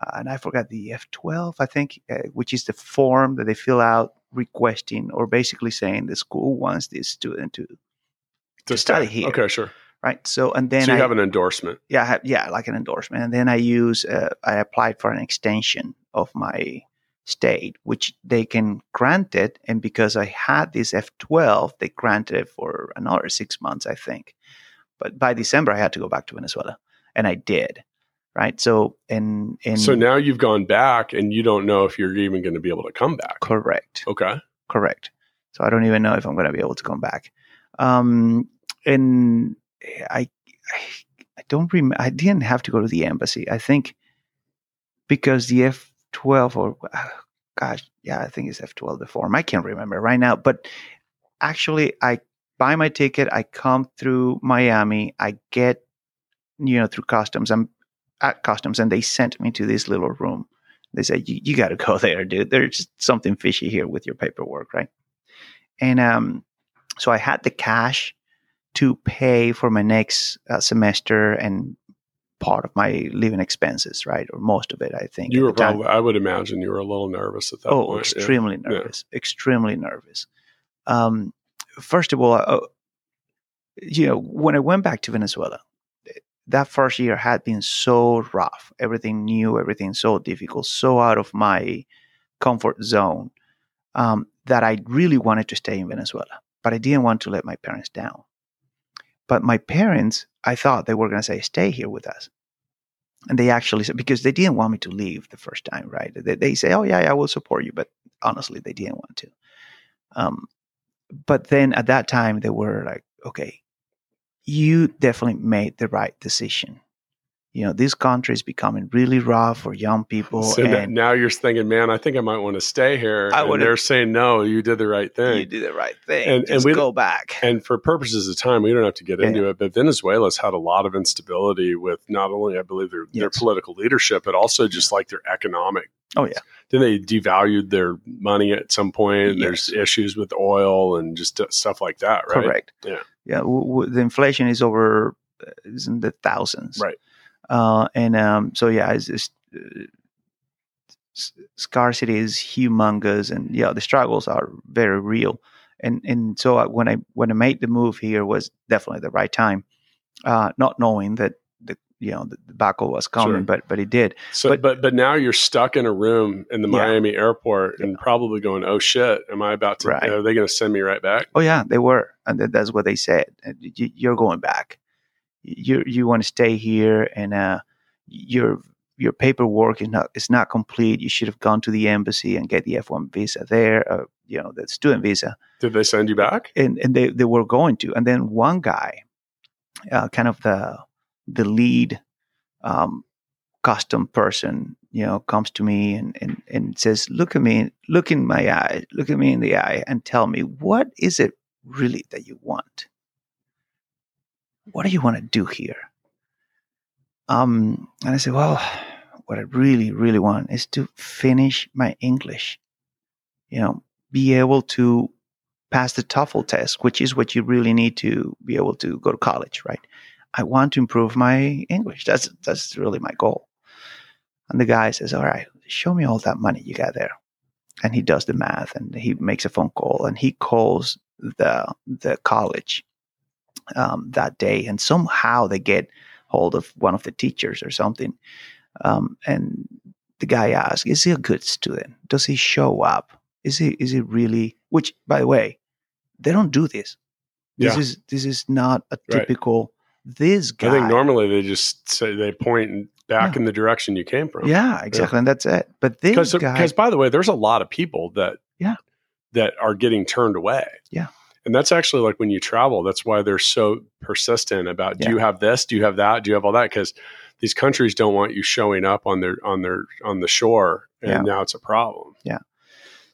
uh, and I forgot the F twelve, I think, uh, which is the form that they fill out requesting or basically saying the school wants this student to to study here. Okay, sure. right. So and then so you I, have an endorsement. yeah, I have, yeah, like an endorsement, and then I use uh, I applied for an extension of my state, which they can grant it, and because I had this F twelve, they granted it for another six months, I think. But by December, I had to go back to Venezuela, and I did. Right. So and and So now you've gone back, and you don't know if you're even going to be able to come back. correct. Okay. Correct. So I don't even know if I'm going to be able to come back. Um, and I, I, I don't remember. I didn't have to go to the embassy. I think because the F12 or uh, gosh, yeah, I think it's F12 the form. I can't remember right now. But actually, I buy my ticket. I come through Miami. I get you know through customs. I'm at customs, and they sent me to this little room. They said, "You, you got to go there, dude. There's something fishy here with your paperwork, right?" And um, so I had the cash to pay for my next uh, semester and part of my living expenses, right, or most of it, I think. You were probably. I would imagine you were a little nervous at that oh, point. yeah. extremely nervous, extremely nervous. Um, first of all, uh, you know, when I went back to Venezuela, that first year had been so rough. Everything new, everything so difficult, so out of my comfort zone um, that I really wanted to stay in Venezuela, but I didn't want to let my parents down. But my parents, I thought they were going to say, "Stay here with us." And they actually said, because they didn't want me to leave the first time, right? They, they say, oh, yeah, yeah, I will support you. But honestly, they didn't want to. Um, but then at that time, they were like, okay, you definitely made the right decision. You know, this country is becoming really rough for young people. So and now you're thinking, man, I think I might want to stay here. I and they're saying, no, you did the right thing. you did the right thing. And- And, we go back. And for purposes of time, we don't have to get Yeah, into it, but Venezuela's had a lot of instability with not only, I believe, their, their political leadership, but also just like their economic. Oh, yeah. Then they devalued their money at some point. And There's issues with oil and just uh, stuff like that, right? Correct. Yeah. Yeah. W- w- the inflation is over, uh, is in the thousands. Right. Uh, and um, so yeah, it's, it's uh, scarcity is humongous, and yeah, the struggles are very real. And and so I, when I when I made the move here was definitely the right time, uh, not knowing that the you know the, the battle was coming, Sure. but but it did. So, but, But- but now you're stuck in a room in the Yeah. Miami airport and probably going, "Oh shit, am I about to? Right. Are they going to send me right back?" Oh yeah, they were, and that, that's what they said. Uh, you're going back. You you want to stay here, and uh, your your paperwork is not is not complete. You should have gone to the embassy and get the F one visa there. Uh, you know, the student visa, Did they send you back? and and they they were going to. And then one guy, uh, kind of the the lead um, custom person, you know, comes to me and, and and says, "Look at me, look in my eye, look at me in the eye, and tell me what is it really that you want? What do you want to do here?" Um, and I said, "Well, what I really, really want is to finish my English." you know, be able to pass the TOEFL test, which is what you really need to be able to go to college, right? I want to improve my English. That's that's really my goal. And the guy says, "All right, show me all that money you got there." And he does the math, and he makes a phone call, and he calls the the college um, that day, and somehow they get hold of one of the teachers or something. Um, and the guy asks, "Is he a good student? Does he show up? Is he is he really?" Which, by the way, they don't do this. This Yeah. is this is not a Right. typical. This guy. I think normally they just say they point back Yeah. in the direction you came from. Yeah, exactly, and that's it. But this because by the way, there's a lot of people that Yeah. that are getting turned away. Yeah. And that's actually like when you travel, that's why they're so persistent about do Yeah. you have this? Do you have that? Do you have all that? Because these countries don't want you showing up on their on their on the shore and Yeah. now it's a problem. Yeah.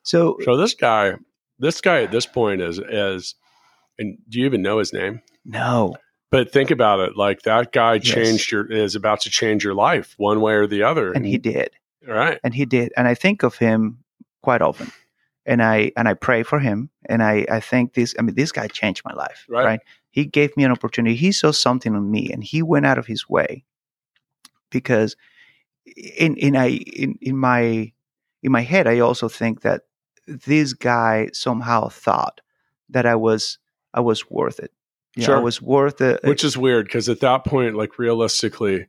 So So this guy, this guy at this point is is and do you even know his name? no, But think about it, like that guy Yes. changed your is about to change your life one way or the other. and he did. right. and he did and i think of him quite often and i and i pray for him and i i think this i mean this guy changed my life Right. right? he gave me an opportunity he saw something in me and he went out of his way because in in i in, in my in my head i also think that this guy somehow thought that i was i was worth it You know, Sure. i was worth it which is weird because at that point like realistically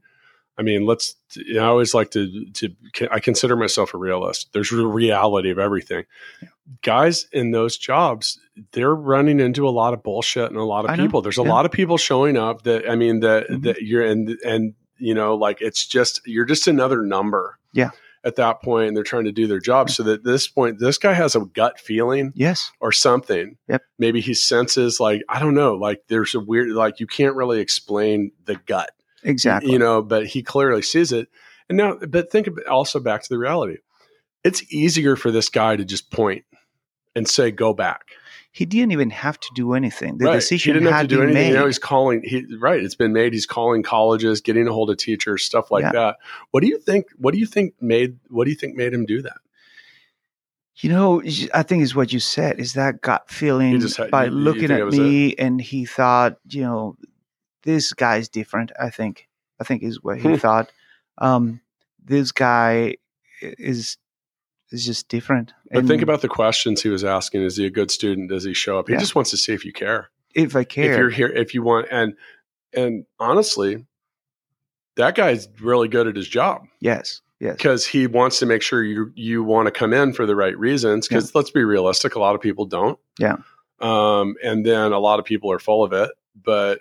i mean let's you know, i always like to to i consider myself a realist there's a reality of everything Yeah. guys in those jobs they're running into a lot of bullshit and a lot of I know. people there's a lot of people showing up that i mean that Mhm. that you're and and you know like it's just you're just another number Yeah. at that point and they're trying to do their job so that at this point this guy has a gut feeling yes or something. Yep. Maybe he senses like I don't know, like there's a weird like you can't really explain the gut, exactly you know, but he clearly sees it. And now, but think about also back to the reality. It's easier for this guy to just point and say, "Go back." he didn't even have to do anything the right. decision he didn't have had to do been anything. made Now he's calling. He right. It's been made. He's calling colleges, getting a hold of teachers, stuff like Yeah. that. What do you think? What do you think made? What do you think made him do that? You know, I think is what you said. Is that gut feeling had- by you- you looking it at me, and he thought, you know, this guy's different. I think, I think is what he thought. Um, this guy is is just different. But think about the questions he was asking. Is he a good student? Does he show up? He Yeah. just wants to see if you care. if I care. if you're here if you want and and honestly that guy's really good at his job yes, yes, because he wants to make sure you you want to come in for the right reasons because let's be realistic a lot of people don't Yeah. um and then a lot of people are full of it but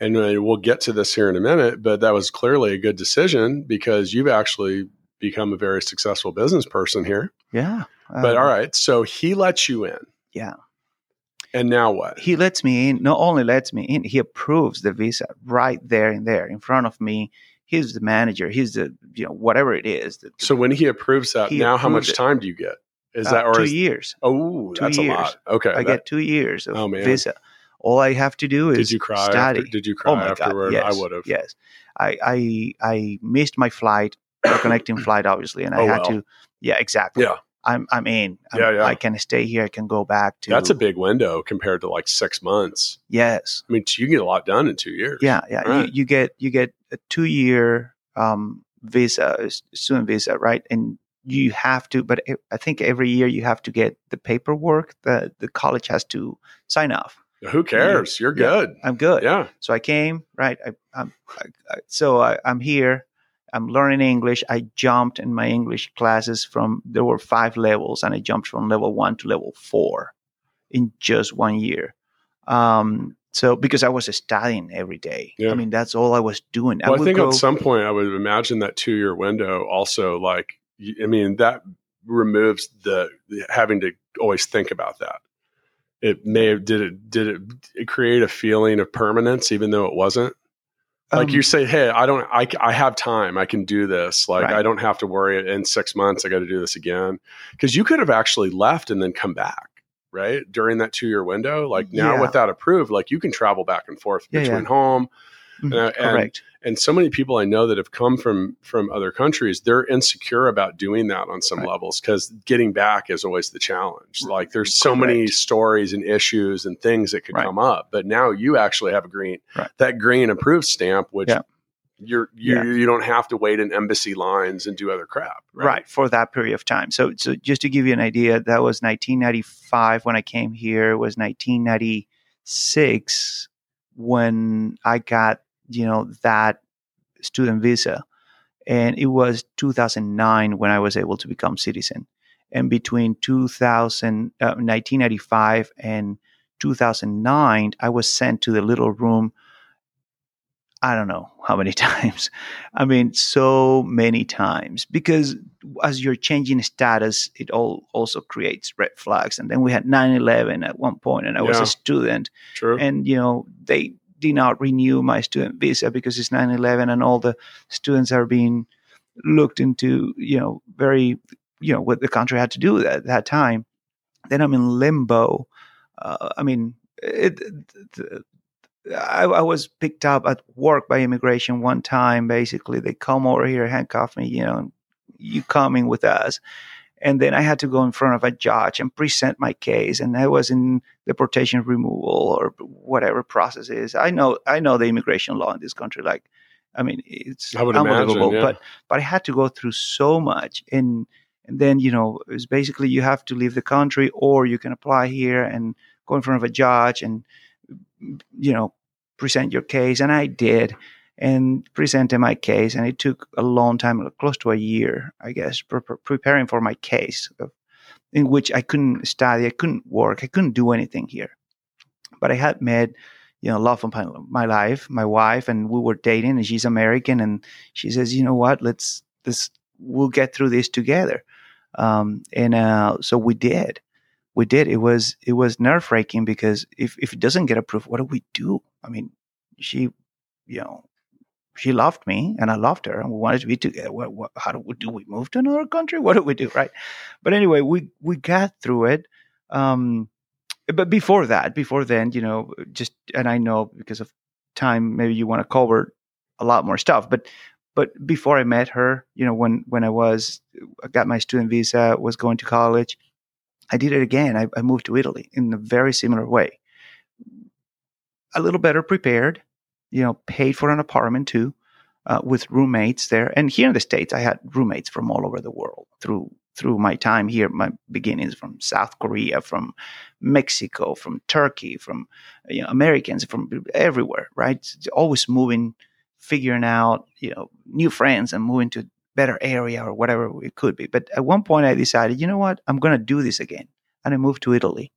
and uh, we'll get to this here in a minute but that was clearly a good decision because you've actually become a very successful business person here yeah. but Uh, all right so he lets you in Yeah. and now what he lets me in. Not only lets me in, he approves the visa right there and there in front of me. He's the manager. He's the you know whatever it is. The, So when he approves that, He now how much it. time do you get? Is uh, that or two is, years? oh, two that's a years. lot. Okay, I that- get two years of Oh, man. visa. All I have to do is did you cry? study. After, did you cry oh my afterward? god! Yes, I would have. Yes, I I I missed my flight, the connecting flight, obviously, and I Oh, had to. Yeah, exactly. Yeah. I'm I'm in. I'm, Yeah, yeah. I can stay here. I can go back to. That's a big window compared to like six months. yes. I mean, you get a lot done in two years. Yeah, yeah. Right. You, you get you get a two year um, visa, student visa, right? And you have to, but I think every year you have to get the paperwork that the college has to sign off. Who cares? You're Yeah. good. I'm good. Yeah. So I came, right? I, I'm, I, I, so I, I'm here. I'm learning English. I jumped in my English classes from there were five levels, and I jumped from level one to level four in just one year. Um, so because I was studying every day, Yeah. I mean that's all I was doing. Well, I, would think go, at some point I would imagine that two year window also like, I mean, that removes the the having to always think about that. It may have, did it, did it, it create a feeling of permanence even though it wasn't? like um, you say hey i don't I, I have time i can do this like Right. i don't have to worry in six months i got to do this again because you could have actually left and then come back right during that two year window like now Yeah. with that approved like you can travel back and forth Yeah, between yeah. home Mhm, Uh, and- Correct. and so many people I know that have come from from other countries, they're insecure about doing that on some Right. levels because getting back is always the challenge. Like there's so many stories and issues and things that could Right. come up, but now you actually have a green Right. that green approved stamp, which Yeah. you're you Yeah. you don't have to wait in embassy lines and do other crap. right. for that period of time. So, so just to give you an idea, that was 1995 when I came here. It was 1996 when I got you know that student visa, and it was 2009 when I was able to become citizen. And between 2000, uh, 1995 and 2009, I was sent to the little room. I don't know how many times. I mean, so many times because as you're changing status, it all also creates red flags. And then we had 9 11 at one point, and I was a student, True. and you know, they did not renew my student visa because it's 9 11, and all the students are being looked into, you know, very, you know, what the country had to do at that time. Then I'm in limbo. Uh, I mean, it, it, I, I was picked up at work by immigration one time. Basically, they come over here, handcuff me, you know, you coming with us. And then I had to go in front of a judge and present my case. And I was in deportation removal or whatever process is. I know, I know the immigration law in this country. Like, I mean, it's I unbelievable. imagine, yeah. But but I had to go through so much, and and then you know, it's basically you have to leave the country, or you can apply here and go in front of a judge and you know present your case and i did and presented my case and it took a long time close to a year i guess pre- pre- preparing for my case in which i couldn't study i couldn't work i couldn't do anything here. But i had met you know love of my, my life my wife and we were dating and she's american and she says you know what? Let's this we'll get through this together. Um, and uh, so we did we did. It was it was nerve wracking because if if it doesn't get approved, what do we do? I mean, she, you know, she loved me and I loved her, and we wanted to be together. What, what, how do we do? We move to another country? What do we do? Right? But anyway, we we got through it. Um, but before that, before then, you know, just and I know because of time, maybe you want to cover a lot more stuff, but. But before I met her, you know, when when I was I got my student visa, was going to college, I did it again. I, I moved to Italy in a very similar way. A little better prepared, you know, paid for an apartment too, uh, with roommates there. And here in the States, I had roommates from all over the world through through my time here, my beginnings from South Korea, from Mexico, from Turkey, from you know, Americans, from everywhere, right? Always moving, figuring out, you know, new friends and moving to better area or whatever it could be. But at one point, I decided, you know what, I'm going to do this again, and I moved to Italy.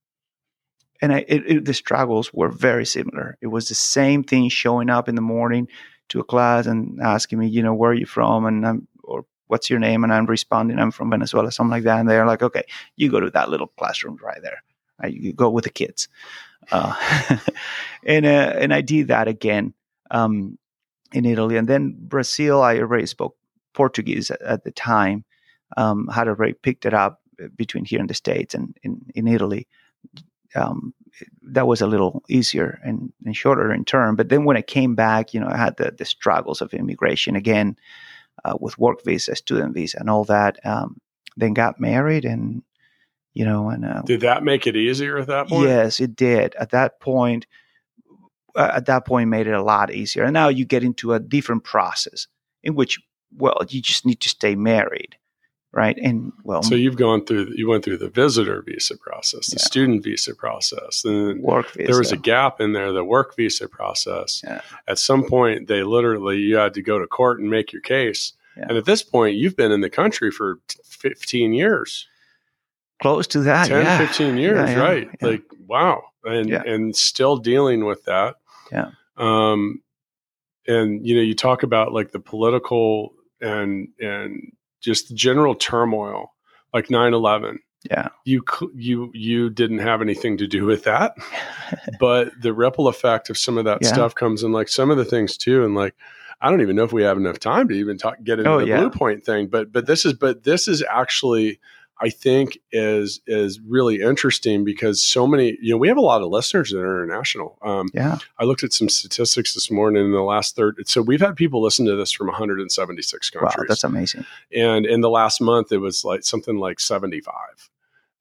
And I, it, it, the struggles were very similar. It was the same thing showing up in the morning to a class and asking me, you know, where are you from, and I'm or what's your name, and I'm responding, I'm from Venezuela, something like that. And they're like, okay, you go to that little classroom right there. Right? You go with the kids. Uh, and uh, and I did that again um, in Italy, and then Brazil. I already spoke Portuguese at, at the time. Um, had already picked it up between here in the states and in, in Italy. Um, that was a little easier and, and, shorter in term. But then when I came back, you know, I had the, the struggles of immigration again uh, with work visa, student visa, and all that. Um, then got married, and you know, and uh, did that make it easier at that point? Yes, it did. At that point, uh, at that point, made it a lot easier. And now you get into a different process in which, well, you just need to stay married right? And well, so you've gone through you went through the visitor visa process, the yeah. student visa process, and work visa. There was a gap in there, the work visa process. Yeah. At some point, they literally you had to go to court and make your case. Yeah. And at this point, you've been in the country for 15 years. Close to that, 10, yeah. 15 years, right? Like wow, and and still dealing with that. Yeah. Um, and you know, you talk about like the political and and just general turmoil like 9-11 yeah you you you didn't have anything to do with that but the ripple effect of some of that Yeah. stuff comes in like some of the things too and like i don't even know if we have enough time to even talk get into Oh, the yeah. blue point thing but but this is but this is actually I think is is really interesting because so many, you know, we have a lot of listeners that are international. Um, yeah. I looked at some statistics this morning in the last third. So we've had people listen to this from 176 countries. Wow, that's amazing. And in the last month, it was like something like 75.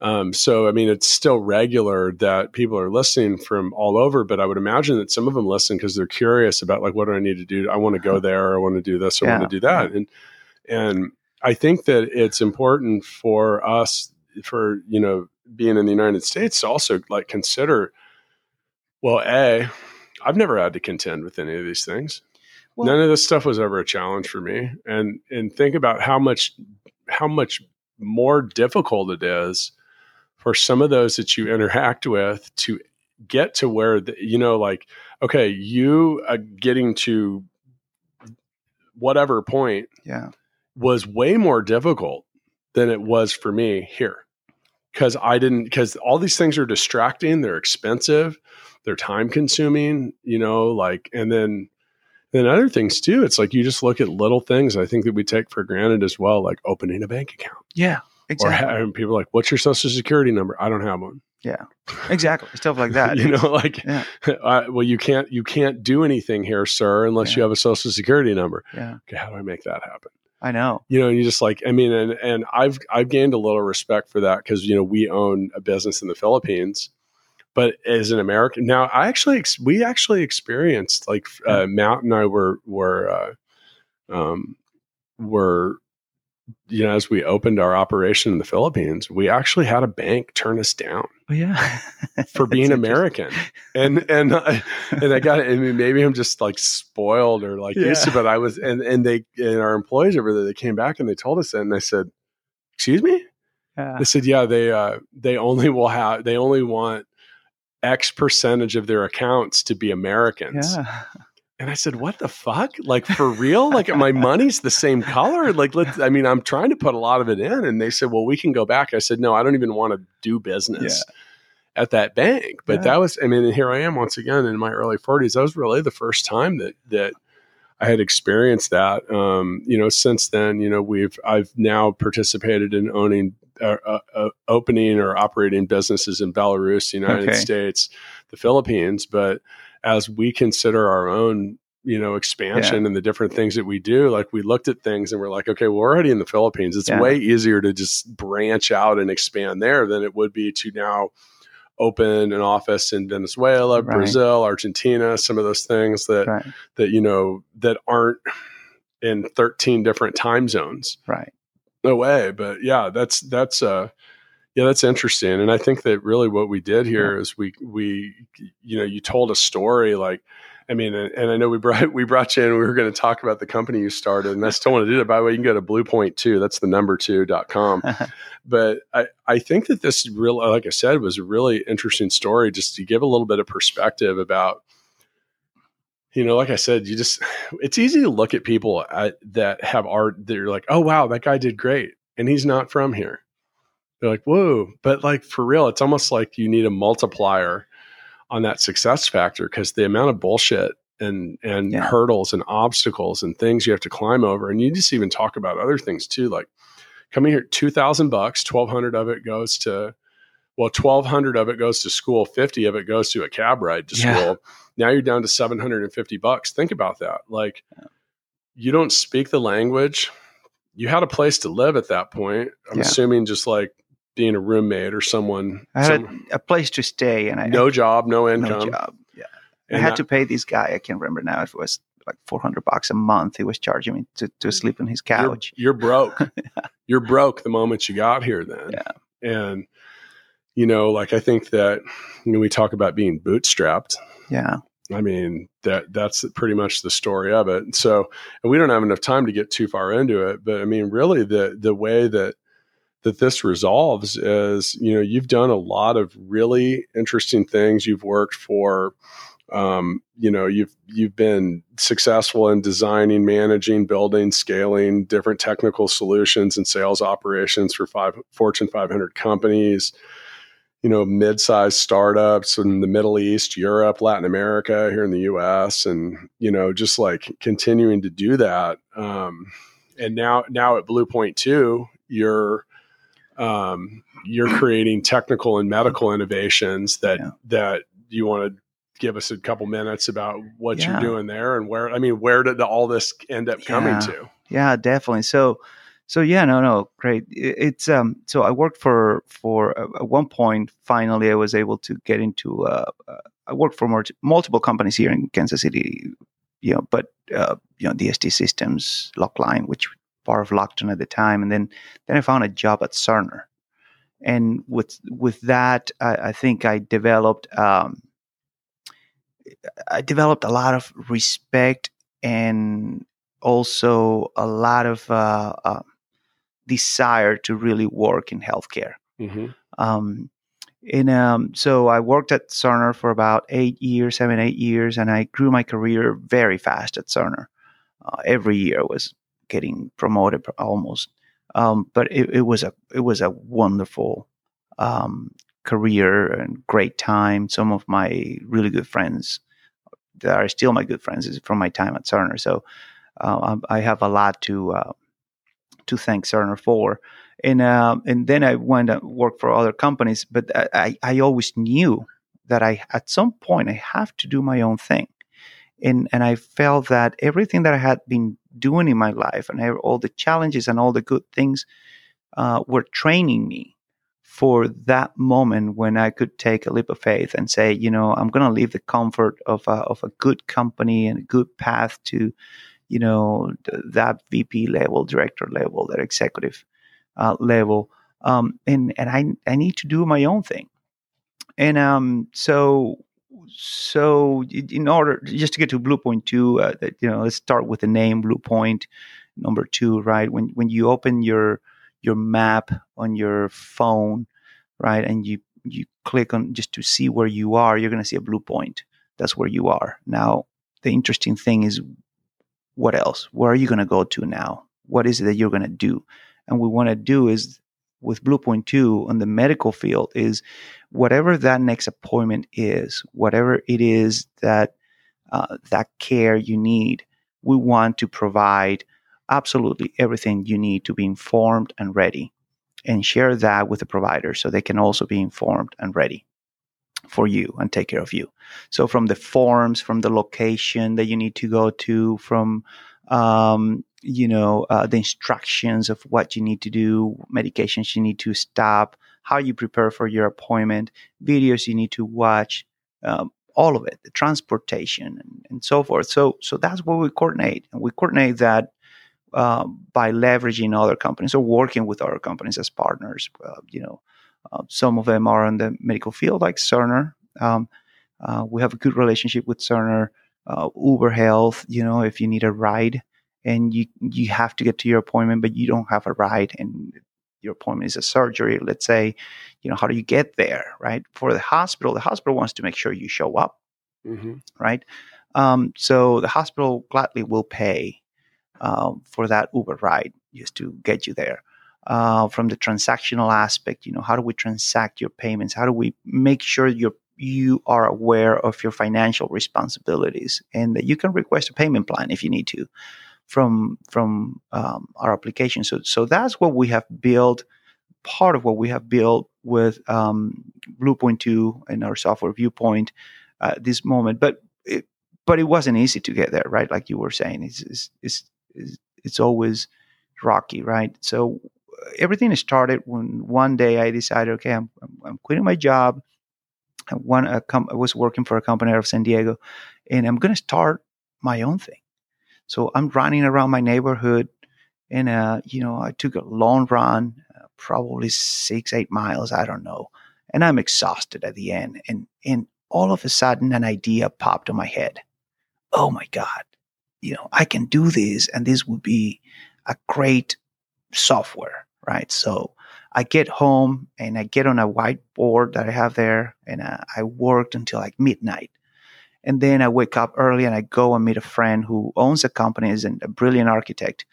Um, so I mean, it's still regular that people are listening from all over, but I would imagine that some of them listen because they're curious about like, what do I need to do? I want to go there. I want to do this. I Yeah. want to do that. And and I think that it's important for us, for you know, being in the United States, to also like consider. Well, a, I've never had to contend with any of these things. Well- None of this stuff was ever a challenge for me, and and think about how much how much more difficult it is for some of those that you interact with to get to where the, you know like okay you uh, getting to whatever point Yeah. Was way more difficult than it was for me here because i didn't because all these things are distracting they're expensive they're time consuming you know like and then then other things too it's like you just look at little things i think that we take for granted as well like opening a bank account Yeah. Exactly. ha- and people are like what's your social security number i don't have one Yeah, exactly. Stuff like that. you know like Yeah. uh, well you can't you can't do anything here sir unless Yeah. you have a social security number Yeah. okay how do i make that happen I know. you know, and you just like, I mean, and and I've I've gained a little respect for that because you know we own a business in the Philippines, but as an American now, I actually ex- we actually experienced like uh, Matt and I were were uh, um were you know as we opened our operation in the Philippines, we actually had a bank turn us down Oh, yeah. for being American, and and I, and I got I mean maybe I'm just like spoiled or like used to, Yeah. but I was and and they and our employees over there they came back and they told us that and I said, excuse me, Yeah. they said yeah they uh they only will have they only want X percentage of their accounts to be Americans. Yeah. And I said, "What the fuck? Like for real? Like my money's the same color? Like let's I mean, I'm trying to put a lot of it in." And they said, "Well, we can go back." I said, "No, I don't even want to do business at that bank." But Yeah. that was I mean, and here I am once again in my early 40s. That was really the first time that that I had experienced that. Um, you know, since then, you know, we've I've now participated in owning uh, uh, uh, opening or operating businesses in Belarus, the United Okay. States, the Philippines, but as we consider our own you know expansion and the different things that we do like we looked at things and we're like okay we're already in the philippines it's Yeah. way easier to just branch out and expand there than it would be to now open an office in venezuela Right. brazil argentina some of those things that Right. that you know that aren't in 13 different time zones Right. No way but yeah that's that's uh yeah that's interesting and i think that really what we did here is we we you know you told a story like i mean and, i know we brought we brought you in we were going to talk about the company you started and i still want to do that by the way you can go to Bluepoint two. that's the number two dot com but I, I think that this real like I said was a really interesting story just to give a little bit of perspective about you know like I said you just it's easy to look at people at, that have art they're like oh wow that guy did great and he's not from here they're like whoa but like for real it's almost like you need a multiplier on that success factor because the amount of bullshit and and Yeah. hurdles and obstacles and things you have to climb over and you just even talk about other things too like coming here 2000 bucks 1200 of it goes to well 1200 of it goes to school 50 of it goes to a cab ride to Yeah. school now you're down to 750 bucks think about that like you don't speak the language you had a place to live at that point i'm Yeah. assuming just like being a roommate or someone I had some- a place to stay and I no job no no income job. Yeah. I had that- to pay this guy. I can't remember now if it was like 400 bucks a month. He was charging me to, to mm. sleep on his you're, couch. you're broke. You're broke the moment you got here then. Yeah. And you know, like I think that when we talk about being bootstrapped, Yeah. I mean, that that's pretty much the story of it. So, and we don't have enough time to get too far into it, but I mean, really the the way that that this resolves is, you know, you've done a lot of really interesting things. You've worked for um, you know, you've you've been successful in designing, managing, building, scaling different technical solutions and sales operations for five Fortune 500 companies you know, mid-sized startups in the Middle East, Europe, Latin America, here in the U.S., and you know, just like continuing to do that. Um, and now, now at Blue Point Two, you're um, you're creating technical and medical innovations that Yeah. that you want to give us a couple minutes about what Yeah. you're doing there and where I mean where did all this end up coming Yeah. to? Yeah, definitely. So, so yeah, no, no, great. It's um. So I worked for for uh, at one point. Finally, I was able to get into. Uh, uh, I worked for multiple companies here in Kansas City. You know, but uh, you know, DST Systems, Lockline, which part of Lockton at the time, and then then I found a job at Cerner, and with with that, I, I think I developed. Um, I developed a lot of respect and also a lot of uh, uh, desire to really work in healthcare. Mm-hmm. Um, and um, so I worked at Cerner for about eight years, seven, eight years, and I grew my career very fast at Cerner. Uh, every year I was getting promoted almost, um, but it, it was a it was a wonderful um, career and great time. Some of my really good friends that are still my good friends is from my time at Cerner. So uh, I I have a lot to uh, to thank Cerner for. And um, and then I went and worked for other companies, but I, I, always knew that I at some point I have to do my own thing, and and I felt that everything that I had been doing in my life and all the challenges and all the good things uh, were training me for that moment when I could take a leap of faith and say, you know, I'm going to leave the comfort of a, of a good company and a good path to, you know, that VP level, director level, that executive uh, level, um, and and I I need to do my own thing, and um, so so in order just to get to Blue Point two, uh, you know, let's start with the name Blue Point number two, right? When when you open your your map on your phone, right, and you you click on just to see where you are, you're going to see a blue point. That's where you are now. The interesting thing is, what else? Where are you going to go to now? What is it that you're going to do? And we want to do is with Blue Point Two on the medical field is whatever that next appointment is, whatever it is that uh, that care you need, we want to provide absolutely everything you need to be informed and ready and share that with the provider so they can also be informed and ready for you and take care of you. So from the forms, from the location that you need to go to, from um, you know uh, the instructions of what you need to do, medications you need to stop, how you prepare for your appointment, videos you need to watch, um, all of it, the transportation and, and so forth. So so that's what we coordinate, and we coordinate that uh, by leveraging other companies or working with other companies as partners. Uh, you know, uh, some of them are in the medical field, like Cerner. Um, uh, we have a good relationship with Cerner. Uh, Uber Health, you know, if you need a ride and you you have to get to your appointment, but you don't have a ride, and your appointment is a surgery. Let's say, you know, how do you get there, right? For the hospital, the hospital wants to make sure you show up Mm-hmm. right? Um, so the hospital gladly will pay um, for that Uber ride just to get you there. Uh, from the transactional aspect, you know, how do we transact your payments? How do we make sure you you are aware of your financial responsibilities and that you can request a payment plan if you need to from from um, our application. So so that's what we have built. Part of what we have built with um, Bluepoint Two and our software Viewpoint uh, this moment, but it, but it wasn't easy to get there, right? Like you were saying, it's it's it's, it's, always rocky, right? So everything started when one day I decided, okay, I'm I'm, quitting my job. I, a com- I was working for a company out of San Diego, and I'm going to start my own thing. So I'm running around my neighborhood, and uh, you know, I took a long run, uh, probably six, eight miles, I don't know, and I'm exhausted at the end. And and all of a sudden, an idea popped in my head. Oh my God, you know, I can do this, and this would be a great software, right? So I get home and I get on a whiteboard that I have there, and uh, I worked until like midnight. And then I wake up early and I go and meet a friend who owns a company, is a brilliant architect.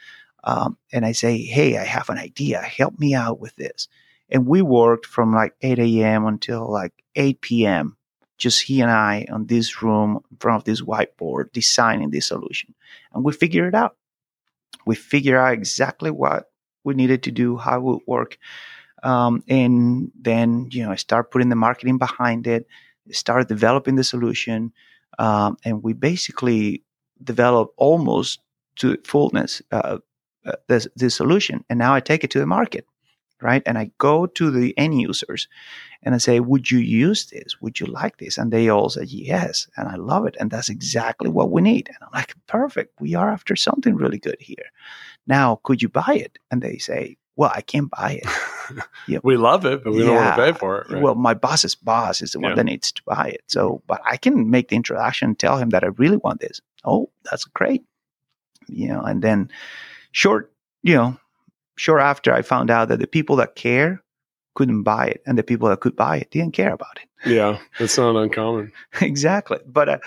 Um, and I say, Hey, I have an idea. Help me out with this. And we worked from like 8 a.m. until like 8 p.m. Just he and I on this room in front of this whiteboard designing this solution. And we figured it out. We figured out exactly what we needed to do, how it would work. Um, and then, you know, I start putting the marketing behind it, start developing the solution. Um, and we basically develop almost to fullness uh, uh, this, this solution. And now I take it to the market, right? And I go to the end users and I say, Would you use this? Would you like this? And they all say, Yes. And I love it. And that's exactly what we need. And I'm like, Perfect. We are after something really good here. Now, could you buy it? And they say, Well, I can't buy it. Yep. we love it, but we yeah. don't want to pay for it. Right? Well, my boss's boss is the one yeah. that needs to buy it. So, but I can make the introduction, tell him that I really want this. Oh, that's great. You know, and then short, you know, short after I found out that the people that care couldn't buy it, and the people that could buy it didn't care about it. Yeah, that's not uncommon. exactly, but uh,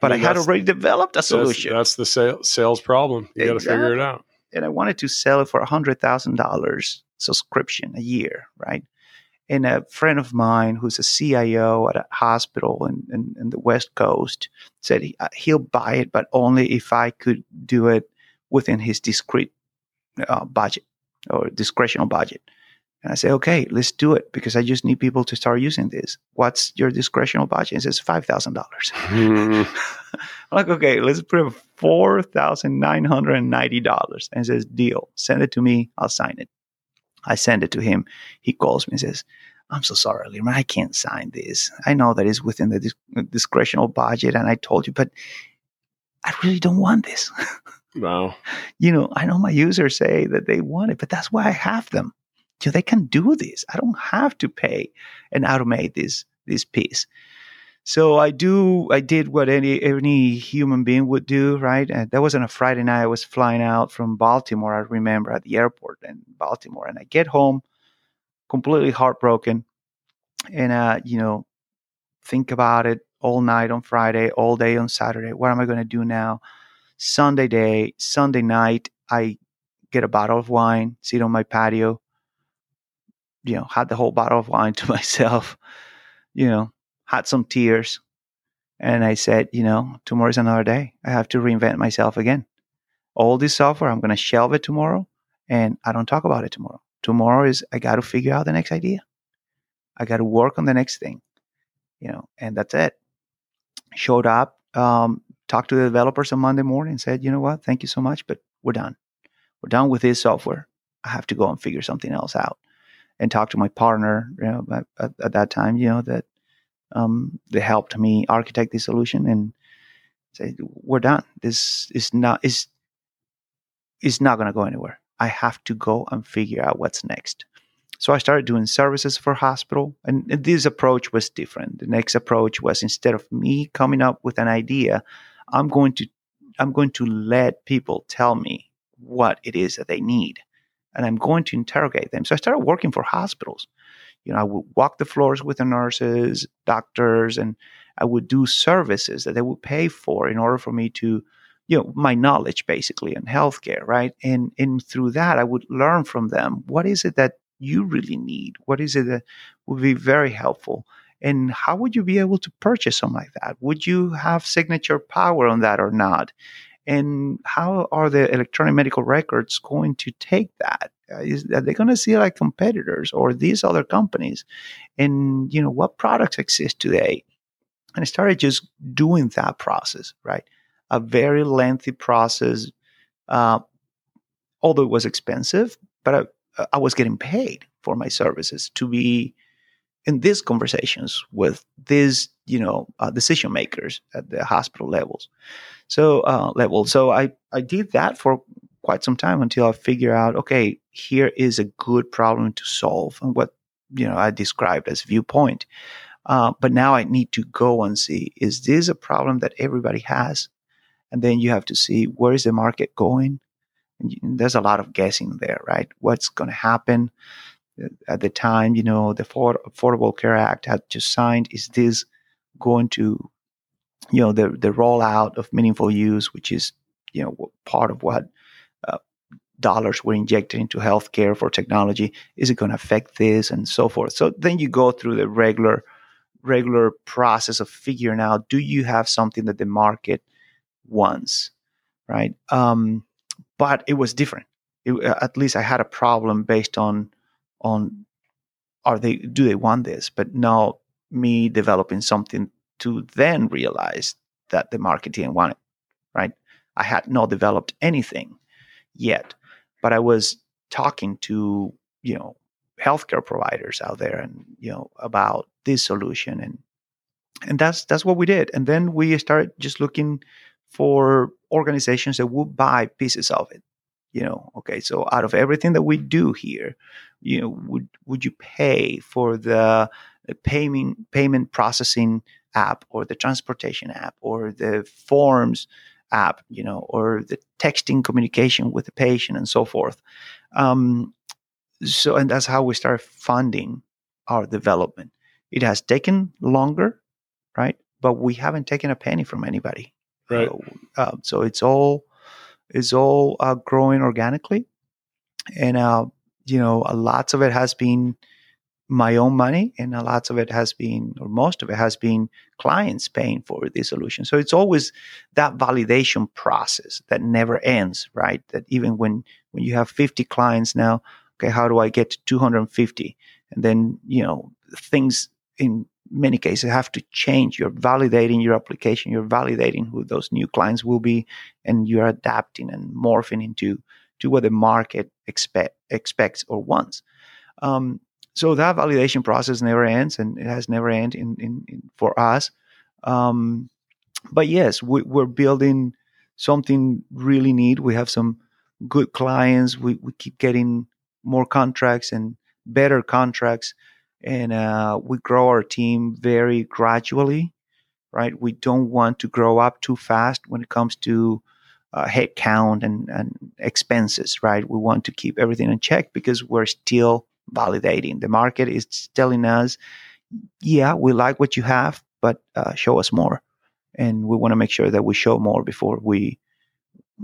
but I, mean, I had already developed a solution. That's, that's the sales sales problem. You exactly. got to figure it out. And I wanted to sell it for a hundred thousand dollars subscription a year, right? And a friend of mine who's a CIO at a hospital in, in, in the West Coast said he, uh, he'll buy it, but only if I could do it within his discrete uh, budget or discretional budget. And I say, okay, let's do it because I just need people to start using this. What's your discretional budget? He says five thousand dollars. Mm. I'm like, okay, let's put four thousand nine hundred and ninety dollars. And says, deal. Send it to me. I'll sign it. I send it to him. He calls me and says, I'm so sorry, Liderman. I can't sign this. I know that it's within the disc- discretional budget, and I told you, but I really don't want this. Wow. you know, I know my users say that they want it, but that's why I have them you know, they can do this. I don't have to pay and automate this this piece. So I do. I did what any any human being would do, right? And that wasn't a Friday night. I was flying out from Baltimore. I remember at the airport in Baltimore, and I get home completely heartbroken, and uh, you know, think about it all night on Friday, all day on Saturday. What am I going to do now? Sunday day, Sunday night, I get a bottle of wine, sit on my patio, you know, had the whole bottle of wine to myself, you know, had some tears. And I said, you know, tomorrow's another day. I have to reinvent myself again. All this software, I'm going to shelve it tomorrow and I don't talk about it tomorrow. Tomorrow is I got to figure out the next idea. I got to work on the next thing, you know, and that's it. Showed up, um, talked to the developers on Monday morning and said, you know what, thank you so much, but we're done. We're done with this software. I have to go and figure something else out and talk to my partner you know, at, at, at that time, you know, that um, they helped me architect the solution and say, we're done. This is not, is, is not going to go anywhere. I have to go and figure out what's next. So I started doing services for hospital, and this approach was different. The next approach was instead of me coming up with an idea, I'm going to I'm going to let people tell me what it is that they need and I'm going to interrogate them. So I started working for hospitals. You know, I would walk the floors with the nurses, doctors, and I would do services that they would pay for in order for me to, you know, my knowledge basically in healthcare, right? And and through that, I would learn from them what is it that you really need, what is it that would be very helpful, and how would you be able to purchase something like that? Would you have signature power on that or not? and how are the electronic medical records going to take that? Uh, is, are they going to see like competitors or these other companies? And you know what products exist today? And I started just doing that process, right? A very lengthy process, uh, although it was expensive, but I, I was getting paid for my services to be in these conversations with these, you know, uh, decision makers at the hospital levels. So uh, level. So I I did that for quite some time until I figure out, okay, here is a good problem to solve, and what you know I described as viewpoint. Uh, but now I need to go and see is this a problem that everybody has, and then you have to see where is the market going. And there's a lot of guessing there, right? What's going to happen? At the time, you know, the Affordable Care Act had just signed. Is this going to, you know, the the rollout of meaningful use, which is, you know, part of what uh, dollars were injected into healthcare for technology, is it going to affect this and so forth? So then you go through the regular regular process of figuring out: do you have something that the market wants, right? Um, but it was different. It, at least I had a problem based on on are they do they want this? But now me developing something to then realize that the market didn't want it. Right? I had not developed anything yet, but I was talking to you know healthcare providers out there and you know about this solution and and that's that's what we did and then we started just looking for organizations that would buy pieces of it you know okay so out of everything that we do here you know would would you pay for the payment payment processing app or the transportation app or the forms app you know or the texting communication with the patient and so forth? Um, so and that's how we start funding our development. It has taken longer right? But we haven't taken a penny from anybody. Right. uh, so it's all it's all uh, growing organically. And uh, you know a lots of it has been my own money and a lots of it has been or most of it has been clients paying for the solution so it's always that validation process that never ends right? That even when when you have 50 clients now okay how do i get to 250 and then you know things in many cases have to change. You're validating your application you're validating who those new clients will be and you're adapting and morphing into to what the market expect expects or wants. Um, so that validation process never ends and it has never ended in, in, in for us. Um, but yes we, we're building something really neat. We have some good clients. We, we keep getting more contracts and better contracts. And uh, we grow our team very gradually right? We don't want to grow up too fast when it comes to uh, head count and, and expenses right we want to keep everything in check because we're still validating the market is telling us yeah we like what you have but uh, show us more and we want to make sure that we show more before we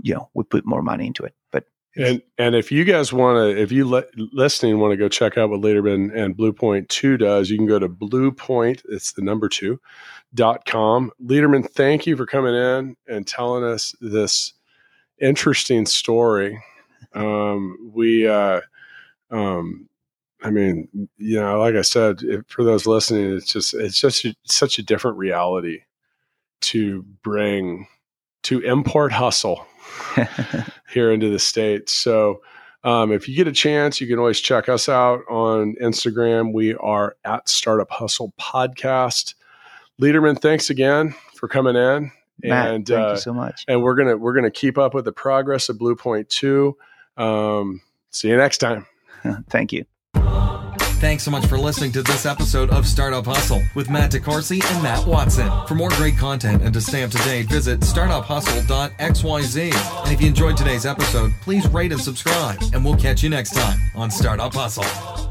you know we put more money into it but And and if you guys want to, if you li- listening want to go check out what Liderman and Bluepoint Two does, you can go to Bluepoint. It's the number two dot com. Liderman, thank you for coming in and telling us this interesting story. Um, we, uh, um, I mean, you know, like I said, if, for those listening, it's just it's just a, such a different reality to bring to import hustle here into the states. So, um, if you get a chance, you can always check us out on Instagram. We are at Startup Hustle Podcast. Liderman, thanks again for coming in. Matt, and thank uh, you so much and we're gonna we're gonna keep up with the progress of Bluepoint Two. Um, see you next time. thank you Thanks so much for listening to this episode of Startup Hustle with Matt DeCoursey and Matt Watson. For more great content and to stay up to date, visit startuphustle.xyz. And if you enjoyed today's episode, please rate and subscribe, and we'll catch you next time on Startup Hustle.